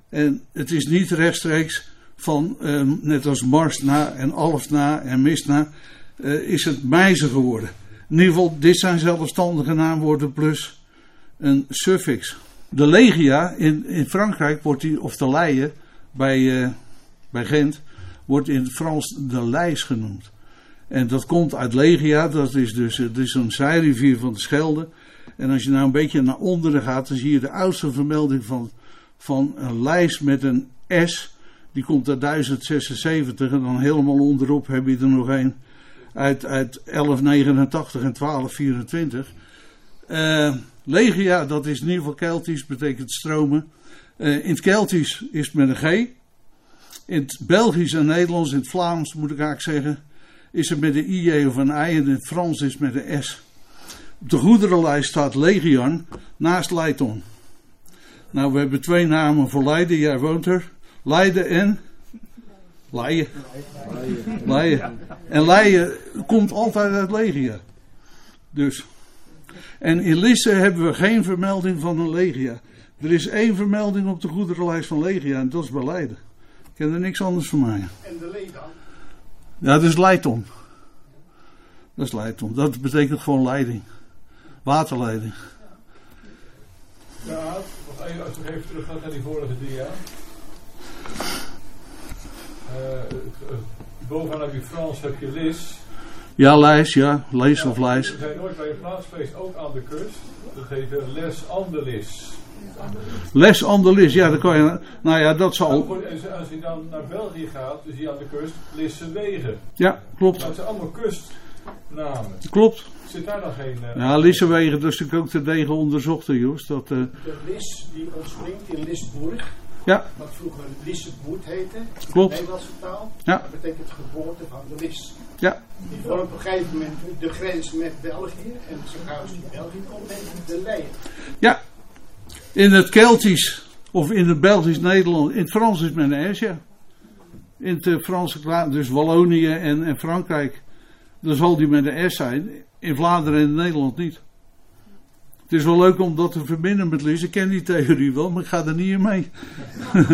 En het is niet rechtstreeks van, eh, net als Mars na en Alf na en Mist na, eh, is het Meize geworden. In ieder geval, dit zijn zelfstandige naamwoorden plus een suffix. De Legia in, in Frankrijk wordt die, of de Leie bij, uh, bij Gent, wordt in het Frans de Leis genoemd. En dat komt uit Legia, dat is dus dat is een zijrivier van de Schelde. En als je nou een beetje naar onderen gaat, dan zie je de oudste vermelding van, van een lijst met een S. Die komt uit 1076 en dan helemaal onderop heb je er nog een uit, uit 1189 en 1224. Uh, Legia, dat is in ieder geval Keltisch, betekent stromen. Uh, in het Keltisch is het met een G. In het Belgisch en Nederlands, in het Vlaams moet ik eigenlijk zeggen, is het met een IJ of een I. En in het Frans is het met een S. Op de goederenlijst staat Legion naast Leiton. Nou, we hebben twee namen voor Leiden. Jij woont er. Leiden en... Leien. Leien. En Leien komt altijd uit Legia. Dus. En in Lisse hebben we geen vermelding van een Legia. Er is één vermelding op de goederenlijst van Legia en dat is bij Leiden. Ik ken er niks anders van mij.
En de leed dan?
Ja, dat is Leiton. Dat is Leiton. Dat betekent gewoon leiding. Waterleiding.
Ja, nog even, als we even terug gaat naar die vorige dia. Het- bovenaan heb je Frans, heb je Lis.
Ja, lijst, ja. Lees of lijst.
We zijn nooit bij een plaats geweest, ook aan de kust. Dat heet eh, Les Andelis.
Les Andelis, ja, dan kan je. Nou ja, dat zal.
en als je dan naar België gaat, dus hier aan de kust, Lissewegen.
Ja, klopt.
Dat zijn allemaal kustnamen.
Klopt.
Zit daar dan geen... eh,
Ja, Lissewegen, dat is natuurlijk ook te degen onderzocht, Jos. Dat, eh,
De Lis die ontspringt in Lisburg.
Ja.
Wat vroeger Lisseboet heette.
Klopt.
Nederlandse taal.
Ja.
Dat betekent geboorte van de Lis.
Ja.
Die vormt op een gegeven moment de grens met België. En zo gauw als die België komt, heet het de Leien.
ja. In het Keltisch, of in het Belgisch Nederland, in het Frans is met een S, ja. In het eh, Franse, dus Wallonië en, en Frankrijk, dan zal die met een S zijn. In Vlaanderen en Nederland niet. Het is wel leuk om dat te verbinden met Lies. Ik ken die theorie wel, maar ik ga er niet in mee. <laughs>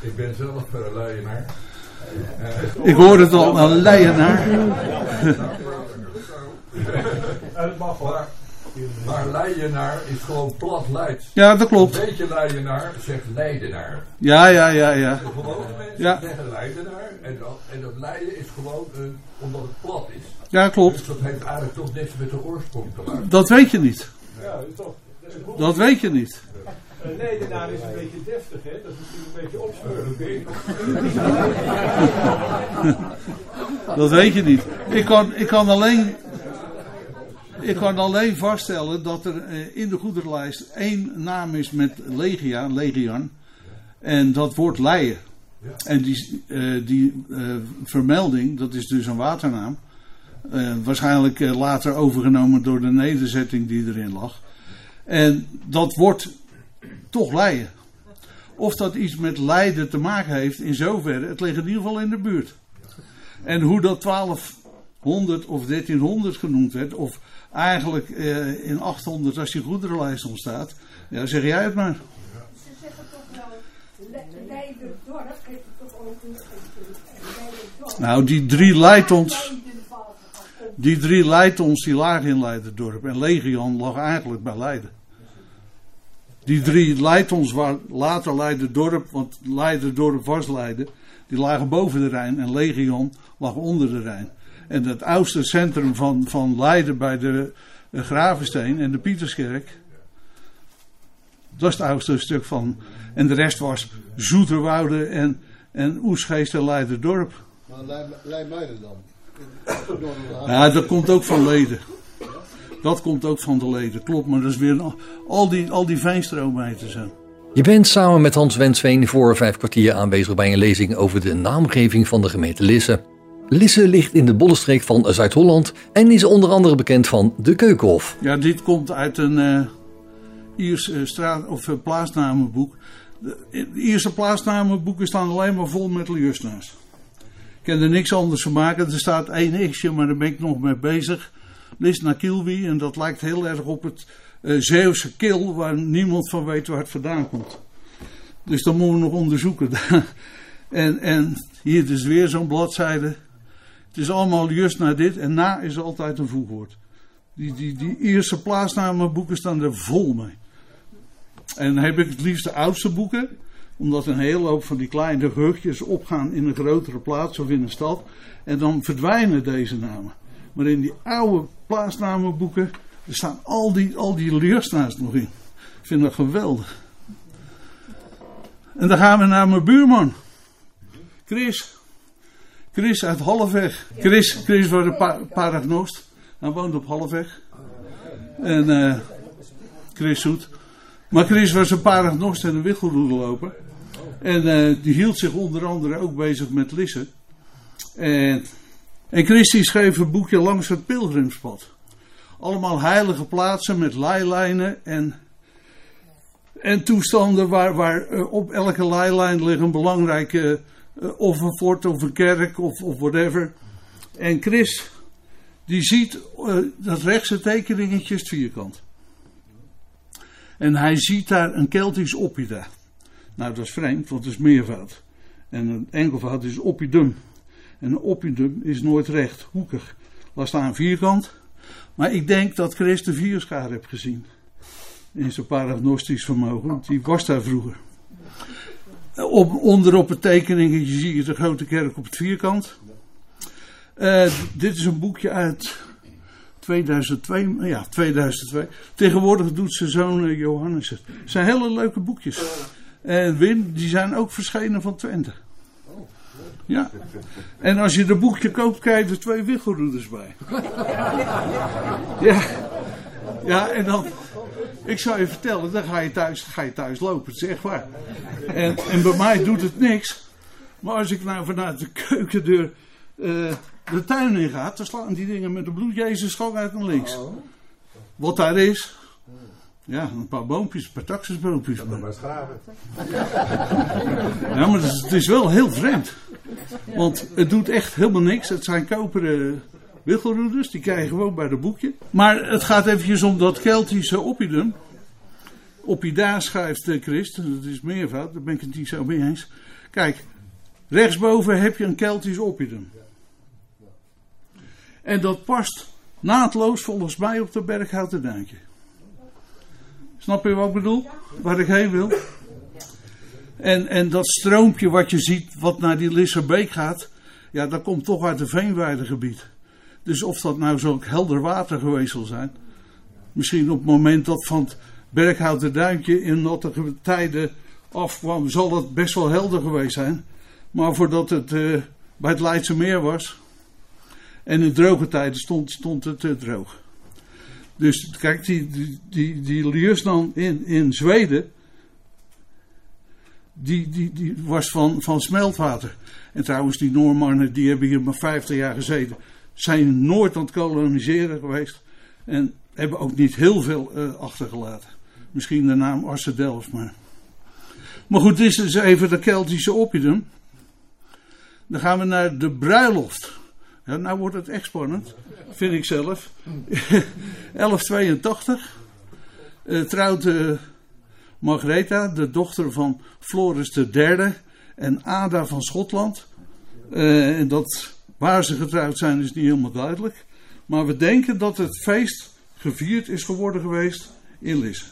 Ik ben zelf uh, leienaar. <laughs>
Ik hoor het al, een leienaar.
Het mag wel.
Maar Leidenaar is gewoon plat Leids.
Ja, dat klopt.
Een beetje Leidenaar zegt Leidenaar.
Ja, ja, ja, ja.
De gewone mensen
Ja.
zeggen Leidenaar. En dat, en dat Leiden is gewoon een, omdat het plat is.
Ja, klopt.
Dus dat heeft eigenlijk toch niks met de oorsprong te maken.
Dat weet je niet.
Ja, dat is toch. dat is een
Dat weet je niet.
Een Leidenaar is een beetje deftig, hè? Dat is natuurlijk een beetje opscheuren. <laughs>
Dat weet je niet. Ik kan, ik kan, alleen, ik kan alleen vaststellen dat er eh, in de goederenlijst één naam is met Legia, Legian. En dat wordt Leien. En die, eh, die eh, vermelding, dat is dus een waternaam. Eh, waarschijnlijk eh, later overgenomen door de nederzetting die erin lag. En dat wordt toch Leien. Of dat iets met Leiden te maken heeft, in zoverre, het ligt in ieder geval in de buurt. En hoe dat 1200 of 1300 genoemd werd, of eigenlijk eh, in 800 als die goederenlijst ontstaat, ja, zeg jij het maar.
Ze zeggen toch wel, Le- Leiderdorp heeft het toch ook een.
Nou, die drie Leitons,
Leiden valt er af op.
die drie Leitons die lagen in Leiderdorp. En Legion lag eigenlijk bij Leiden. Die drie Leitons waar later Leiderdorp, want Leiderdorp was Leiden, die lagen boven de Rijn en Legion lag onder de Rijn. En het oudste centrum van, van Leiden bij de, eh, Gravensteen en de Pieterskerk, dat is het oudste stuk van. En de rest was Zoeterwoude en, en Oesgeest en Leiderdorp.
Maar Leimuiden dan?
Ja, dat komt ook van leden. Dat komt ook van de leden, klopt. Maar dat is weer een- al die, al die vijnstromen heten zo.
Je bent samen met Hans Wensveen voor vijf kwartier aanwezig bij een lezing over de naamgeving van de gemeente Lisse. Lisse ligt in de Bollenstreek van Zuid-Holland en is onder andere bekend van de Keukenhof.
Ja, dit komt uit een eh Iers eh, straat, of eh, plaatsnamenboek. De, Ierse plaatsnamenboeken staan alleen maar vol met liustnaars. Kan er niks anders van maken. Er staat één x'je, maar daar ben ik nog mee bezig. List naar Kilby en dat lijkt heel erg op het eh, Zeeuwse kil, waar niemand van weet waar het vandaan komt. Dus dat moeten we nog onderzoeken. <laughs> en, en hier dus weer zo'n bladzijde. Het is allemaal juist naar dit en na is altijd een voegwoord. Die, die, die Ierse plaatsnamenboeken staan er vol mee. En heb ik het liefst de oudste boeken, omdat een hele hoop van die kleine gehuchtjes opgaan in een grotere plaats of in een stad. En dan verdwijnen deze namen. Maar in die oude plaatsnamenboeken, er staan al die, al die nog in. Ik vind dat geweldig. En dan gaan we naar mijn buurman. Chris. Chris uit Halfweg. Chris, Chris was een pa paragnost. Hij woont op Halfweg. En eh Chris Zoet. Maar Chris was een paragnost en een wichelroedeloper. En eh, die hield zich onder andere ook bezig met lissen. En, en Chris die schreef een boekje langs het pilgrimspad. allemaal heilige plaatsen met leilijnen en, en toestanden waar, waar eh, op elke leilijn ligt een belangrijke eh, of een fort of een kerk of, of whatever. En Chris, die ziet dat rechtse tekeningetje vierkant. En hij ziet daar een Keltisch oppida. Nou, dat is vreemd, want het is meervoud. En een enkelvoud is oppidum. En een oppidum is nooit recht, hoekig. Laat staan vierkant. Maar ik denk dat Chris de vierschaar heeft gezien. In zijn paragnostisch vermogen. Die was daar vroeger. Op, onder op het tekeningetje zie je de grote kerk op het vierkant. Eh, dit is een boekje uit 2002. Ja, 2002. Tegenwoordig doet zijn zoon eh, Johannes het. Het zijn hele leuke boekjes. En Wim, die zijn ook verschenen van Twente. Ja. En als je de boekje koopt, krijg je er twee wiggelroeders bij. Ja. Ja, en dan... Ik zou je vertellen, dan ga je thuis, ga je thuis lopen. Het is echt waar. En, en bij mij doet het niks. Maar als ik nou vanuit de keukendeur eh, de tuin in ga, dan slaan die dingen met de bloed Jezus gewoon uit naar links. Wat daar is, ja, een paar boompjes, een paar taxusboompjes.
Dat maar schaven.
Ja, maar het is, het is wel heel vreemd. Want het doet echt helemaal niks. Het zijn koperen wiggelroeders, die krijg je gewoon bij de boekje. Maar het gaat eventjes om dat Keltische oppidum. Oppida schrijft eh, Christ, dat is meervoud, daar ben ik het niet zo mee eens. Kijk, rechtsboven heb je een Keltisch oppidum. En dat past naadloos volgens mij op de Berghouten Duintje. Snap je wat ik bedoel? Waar ik heen wil? En, en dat stroompje wat je ziet, wat naar die Lisserbeek gaat, ja, dat komt toch uit het veenweidegebied. Dus of dat nou zo'n helder water geweest zal zijn. Misschien op het moment dat van het Berghouten Duintje in nattige tijden afkwam, zal het best wel helder geweest zijn. Maar voordat het eh, bij het Leidse Meer was, en in droge tijden stond, stond het eh, droog. Dus kijk, die, die, die, die in, in Zweden, die, die, die was van, van smeltwater. En trouwens, die Noormannen, die hebben hier maar 50 jaar gezeten, zijn nooit aan het koloniseren geweest. En hebben ook niet heel veel eh, achtergelaten. Misschien de naam Assedelf, maar... Maar goed, dit is dus even de Keltische oppidum. Dan gaan we naar de bruiloft. Nou wordt het spannend, vind ik zelf. <laughs> 1182 uh, trouwt uh, Margaretha, de dochter van Floris III en Ada van Schotland. Uh, en dat, waar ze getrouwd zijn is niet helemaal duidelijk. Maar we denken dat het feest gevierd is geworden geweest in Lisse.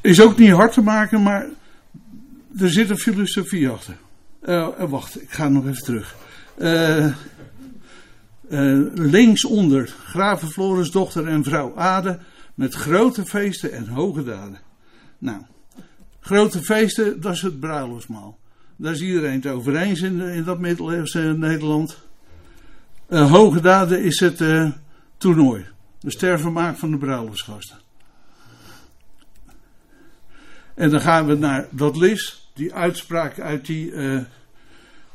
Is ook niet hard te maken, maar er zit een filosofie achter. wacht, ik ga nog even terug. Uh, uh, linksonder graven Floris dochter en vrouw Ade met grote feesten en hoge daden. Nou, grote feesten, dat is het bruiloftsmaal. Daar is iedereen het over eens in, in dat middeleeuwse Nederland. Uh, hoge daden is het toernooi. De stervermaak van de bruiloftsgasten. En dan gaan we naar dat lis, die uitspraak uit die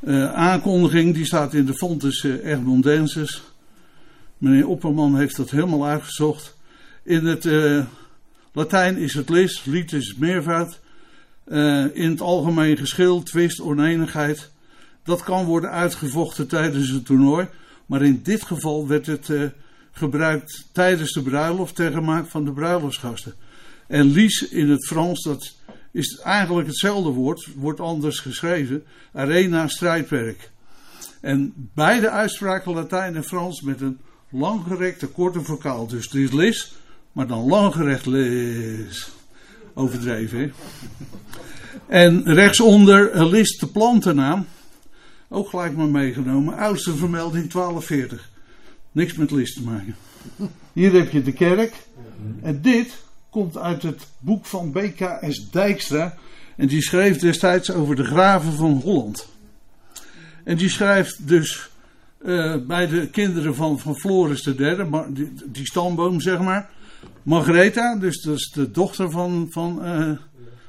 uh, uh, aankondiging, die staat in de Fontes uh, Egmondenses. Meneer Opperman heeft dat helemaal uitgezocht. In het uh, Latijn is het lis, lied is meervoud. in het algemeen geschil, twist, oneenigheid. Dat kan worden uitgevochten tijdens het toernooi. Maar in dit geval werd het gebruikt tijdens de bruiloft ter gemaakt van de bruiloftsgasten. En lies in het Frans, dat is eigenlijk hetzelfde woord, wordt anders geschreven. Arena, strijdperk. En beide uitspraken Latijn en Frans met een langgerekte korte vocaal. Dus het is lis, maar dan langgerekt lis. Overdreven, hè? En rechtsonder lis de plantennaam. Ook gelijk maar meegenomen. Oudste vermelding 1240. Niks met lis te maken. Hier heb je de kerk. En dit komt uit het boek van B.K.S. Dijkstra. En die schreef destijds over de graven van Holland. En die schrijft dus uh, bij de kinderen van, van Floris III, die, die stamboom zeg maar. Margaretha, dus dat is de dochter van, van uh,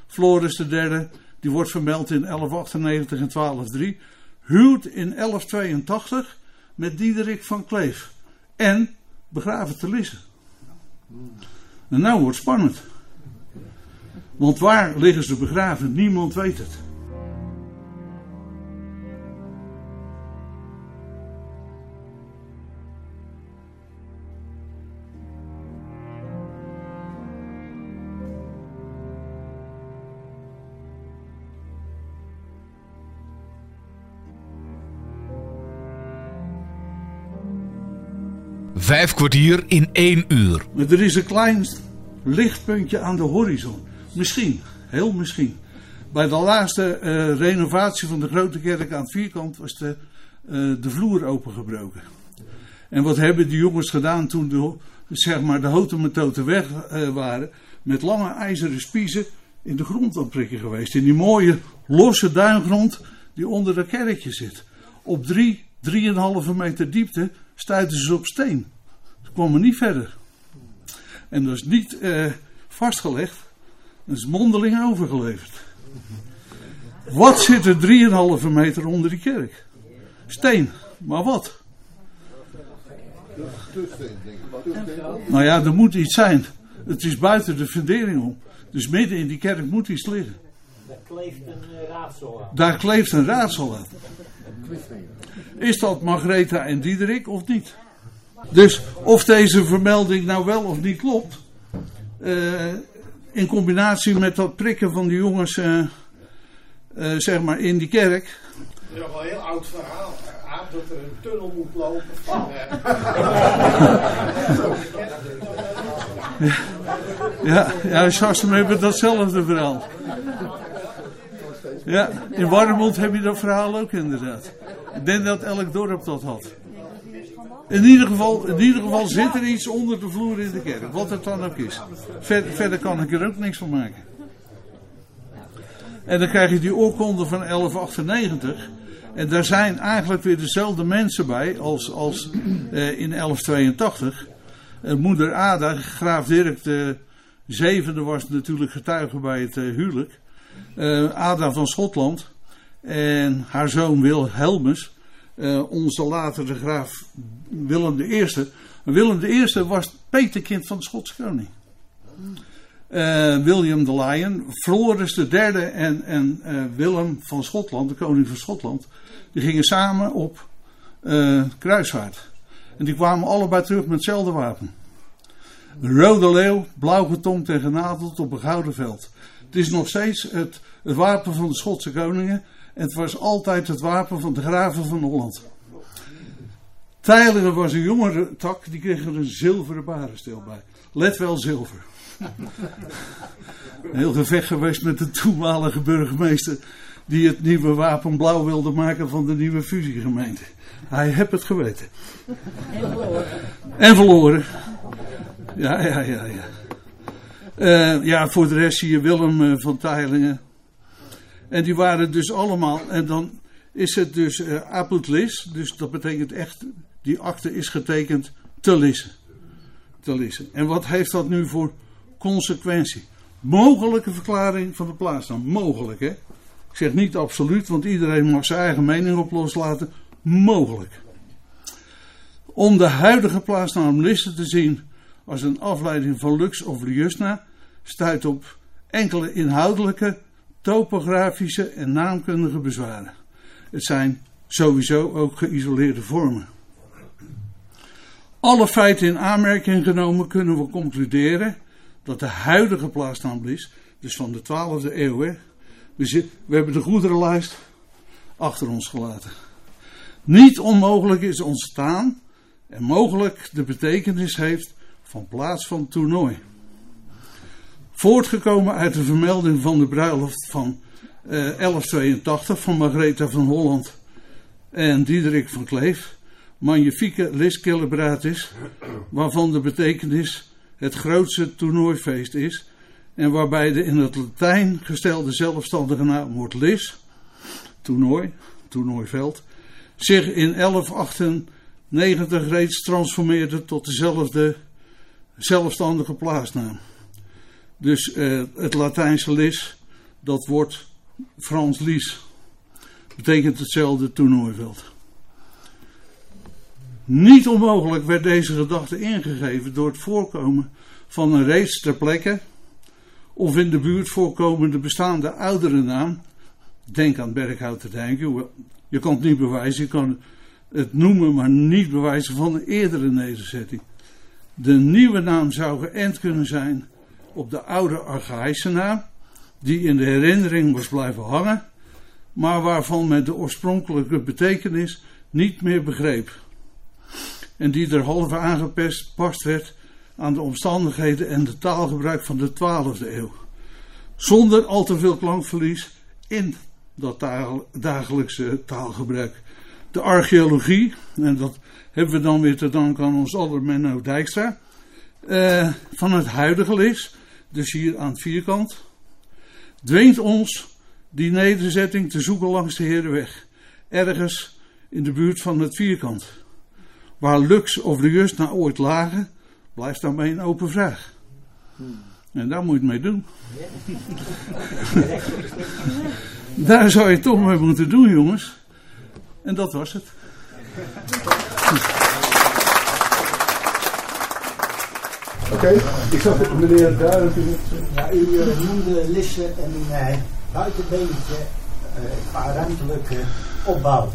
Floris III, die wordt vermeld in 1198 en 1203. Huwt in 1182 met Diederik van Kleef. En begraven te Lisse. En nou wordt het spannend. Want waar liggen ze begraven? Niemand weet het.
Vijf kwartier in één uur.
Er is een klein lichtpuntje aan de horizon. Misschien, heel misschien. Bij de laatste eh, renovatie van de grote kerk aan het vierkant was de, eh, de vloer opengebroken. En wat hebben die jongens gedaan toen de, zeg maar, de houten weg eh, waren? Met lange ijzeren spiezen in de grond aan prikken geweest. In die mooie losse duingrond die onder de kerkje zit. Op drie, drieënhalve meter diepte stuiten ze op steen. Ze kwamen niet verder. En dat is niet eh, vastgelegd. Dat is mondeling overgeleverd. Wat zit er 3,5 meter onder die kerk? Steen. Maar wat? Nou ja, er moet iets zijn. Het is buiten de fundering om. Dus midden in die kerk moet iets liggen.
Daar kleeft een eh, raadsel aan.
Daar kleeft een raadsel aan. Is dat Margaretha en Diederik of niet? Dus of deze vermelding nou wel of niet klopt, eh, in combinatie met dat prikken van die jongens, eh, eh, zeg maar, in die kerk.
Het is nog wel een heel oud verhaal. Aap dat er een tunnel moet lopen. Van, <laughs>
Ja, ja Sassem hebben datzelfde verhaal. Ja, in Warmond heb je dat verhaal ook inderdaad. Ik denk dat elk dorp dat had. In ieder, geval, in ieder geval zit er iets onder de vloer in de kerk, wat het dan ook is. Ver- verder kan ik er ook niks van maken. En dan krijg je die oorkonde van 1198. En daar zijn eigenlijk weer dezelfde mensen bij als, als eh, in 1182. Eh, moeder Ada, graaf Dirk de zevende, was natuurlijk getuige bij het eh, huwelijk. Eh, Ada van Schotland en haar zoon Wilhelmus, onze latere graaf Willem I. Willem I was petekind van de Schotse koning. Eh, William the Lion, Floris de derde en, en eh, Willem van Schotland, de koning van Schotland, die gingen samen op eh, kruisvaart. En die kwamen allebei terug met hetzelfde wapen. Een rode leeuw, blauw getongd en genadeld op een gouden veld. Het is nog steeds het, het wapen van de Schotse koningen. En het was altijd het wapen van de graven van Holland. Teylingen was een jongere tak, die kreeg er een zilveren barenstil bij. Let wel zilver. Heel gevecht geweest met de toenmalige burgemeester. die het nieuwe wapen blauw wilde maken van de nieuwe fusiegemeente. Hij heeft het geweten.
En verloren.
En verloren. Ja, ja, ja, ja. Eh, ja, voor de rest zie je Willem eh, van Teylingen. En die waren dus allemaal. En dan is het dus eh apud lis. Dus dat betekent echt. Die akte is getekend te lissen. Te lissen. En wat heeft dat nu voor consequentie? Mogelijke verklaring van de plaatsnaam. Mogelijk, hè? Ik zeg niet absoluut, want iedereen mag zijn eigen mening op loslaten. Mogelijk. Om de huidige plaatsnaam Lisse te zien als een afleiding van Lux of Liusna, stuit op enkele inhoudelijke, topografische en naamkundige bezwaren. Het zijn sowieso ook geïsoleerde vormen. Alle feiten in aanmerking genomen kunnen we concluderen dat de huidige plaatsnaam Lis, dus van de 12e eeuw, we hebben de goederenlijst achter ons gelaten. Niet onmogelijk is ontstaan en mogelijk de betekenis heeft van plaats van toernooi. Voortgekomen uit de vermelding van de bruiloft van eh, 1182 van Margaretha van Holland en Diederik van Kleef, magnifieke lis celebratis, waarvan de betekenis het grootste toernooifeest is en waarbij de in het Latijn gestelde zelfstandige naamwoord lis, toernooi, toernooiveld, zich in 1198 reeds transformeerde tot dezelfde zelfstandige plaatsnaam. Dus eh, het Latijnse lis, dat wordt Frans Lies. Betekent hetzelfde toernooiveld. Niet onmogelijk werd deze gedachte ingegeven door het voorkomen van een reeds ter plekke of in de buurt voorkomende bestaande oudere naam. Denk aan Berghout te denken. Je kan het niet bewijzen, je kan het noemen, maar niet bewijzen van een eerdere nederzetting. De nieuwe naam zou geënt kunnen zijn op de oude Archaïsche naam, die in de herinnering was blijven hangen, maar waarvan men de oorspronkelijke betekenis niet meer begreep. En die derhalve aangepast werd aan de omstandigheden en de taalgebruik van de 12e eeuw. Zonder al te veel klankverlies in dat dagelijkse taalgebruik. De archeologie, en dat hebben we dan weer te danken aan ons aller Menno Dijkstra, eh, van het huidige lis, dus hier aan het vierkant, dwingt ons die nederzetting te zoeken langs de Herenweg, ergens in de buurt van het vierkant. Waar Lux of de Just nou ooit lagen, blijft daarmee een open vraag. En daar moet je het mee doen. <laughs> daar zou je toch mee moeten doen, jongens. En dat was het.
Oké, ik zag meneer daar natuurlijk.
Ja, u uh, noemde Lisse en uh, buitenbeentje uh, qua ruimtelijke opbouw.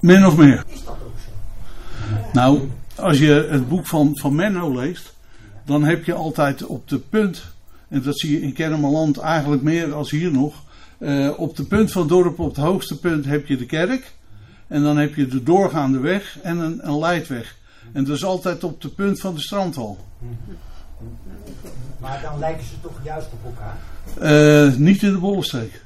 Min of meer.
Is dat?
Nou, als je het boek van, van Menno leest, dan heb je altijd op de punt, en dat zie je in Kennemerland eigenlijk meer als hier nog, uh, op de punt van het dorp, op het hoogste punt, heb je de kerk. En dan heb je de doorgaande weg en een, een leidweg. En dat is altijd op de punt van de strandwal.
Maar dan lijken ze toch juist op elkaar?
Uh, niet in de bollenstreek.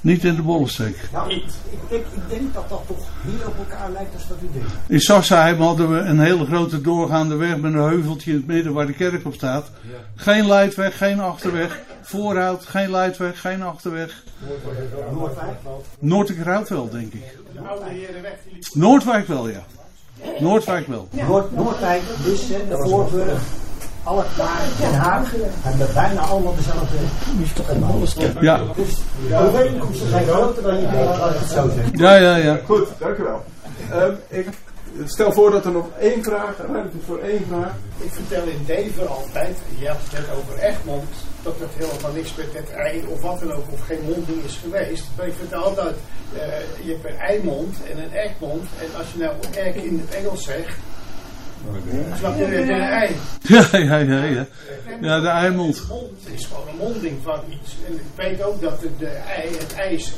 Niet in de bollenstreek.
Nou, ik, ik, denk, ik denk dat dat toch meer op elkaar lijkt als dat u denkt.
In Sassheim hadden we een hele grote doorgaande weg met een heuveltje in het midden waar de kerk op staat.
Ja.
Geen leidweg, geen achterweg. Voorhout, geen leidweg, geen achterweg.
Noordwijk?
Noordwijk wel, denk ik. Noordwijk wel, ja. Noordwijk wel.
Noord, Noordwijk, Lisse, de Voorburg, Alkmaar, Den Haag. Hebben bijna allemaal dezelfde
Ja.
Dus de overeenkomsten zijn groter dan je denkt, laat ik het zo zeggen.
Ja, ja, ja.
Goed, dank u wel. Um, ik stel voor dat er nog één vraag, ruimte voor één vraag.
Ik vertel in Deventer altijd, je had het net over Egmond, dat het helemaal niks met het ei of wat dan ook, of geen monding is geweest. Maar ik vertel altijd, uh, je hebt een eimond en een Egmond. En als je nou egg in het Engels zegt, snap je het een ei.
Ja, ja, ja, ja. Ja, de eimond.
Het is gewoon een monding van iets. En ik weet ook dat het, de ei, het ijs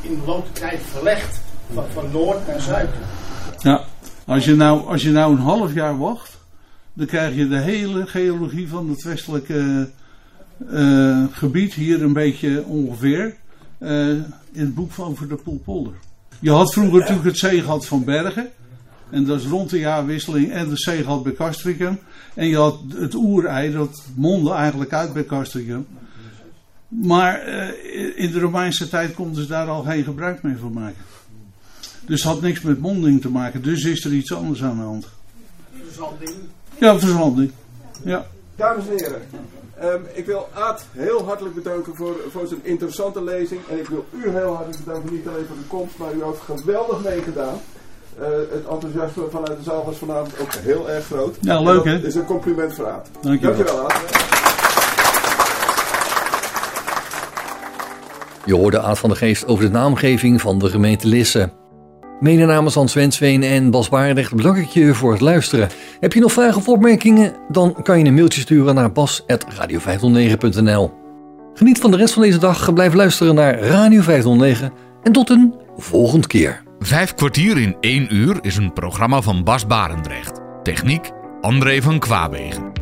in de loop der tijd verlegt van, van noord naar zuid.
Ja, als je, nou, als je nou een half jaar wacht, dan krijg je de hele geologie van het westelijke uh, gebied hier een beetje ongeveer uh, in het boek van over de Poelpolder. Je had vroeger natuurlijk het zeegat van Bergen. En dat is rond de jaarwisseling en de zeegat bij Castricum. En je had het oerei, dat mondde eigenlijk uit bij Castricum. Maar uh, in de Romeinse tijd konden ze daar al geen gebruik meer van maken. Dus het had niks met monding te maken. Dus is er iets anders aan de hand.
Verzanding.
Ja, verzanding. Ja.
Dames en heren, um, ik wil Aad heel hartelijk bedanken voor, voor zijn interessante lezing. En ik wil u heel hartelijk bedanken, niet alleen voor de komst, maar u heeft geweldig meegedaan. Uh, het enthousiasme vanuit de zaal was vanavond ook heel erg groot.
Ja, leuk hè?
Het is een compliment voor Aad.
Dankjewel.
Dankjewel Aad.
Je hoorde Aad van de Geest over de naamgeving van de gemeente Lisse. Mede namens Hans Wensveen en Bas Baardecht bedank ik je voor het luisteren. Heb je nog vragen of opmerkingen? Dan kan je een mailtje sturen naar bas.radio509.nl Geniet van de rest van deze dag, blijf luisteren naar Radio 509 en tot een volgende keer.
Vijf kwartier in één uur is een programma van Bas Barendrecht. Techniek André van Kwaabegen.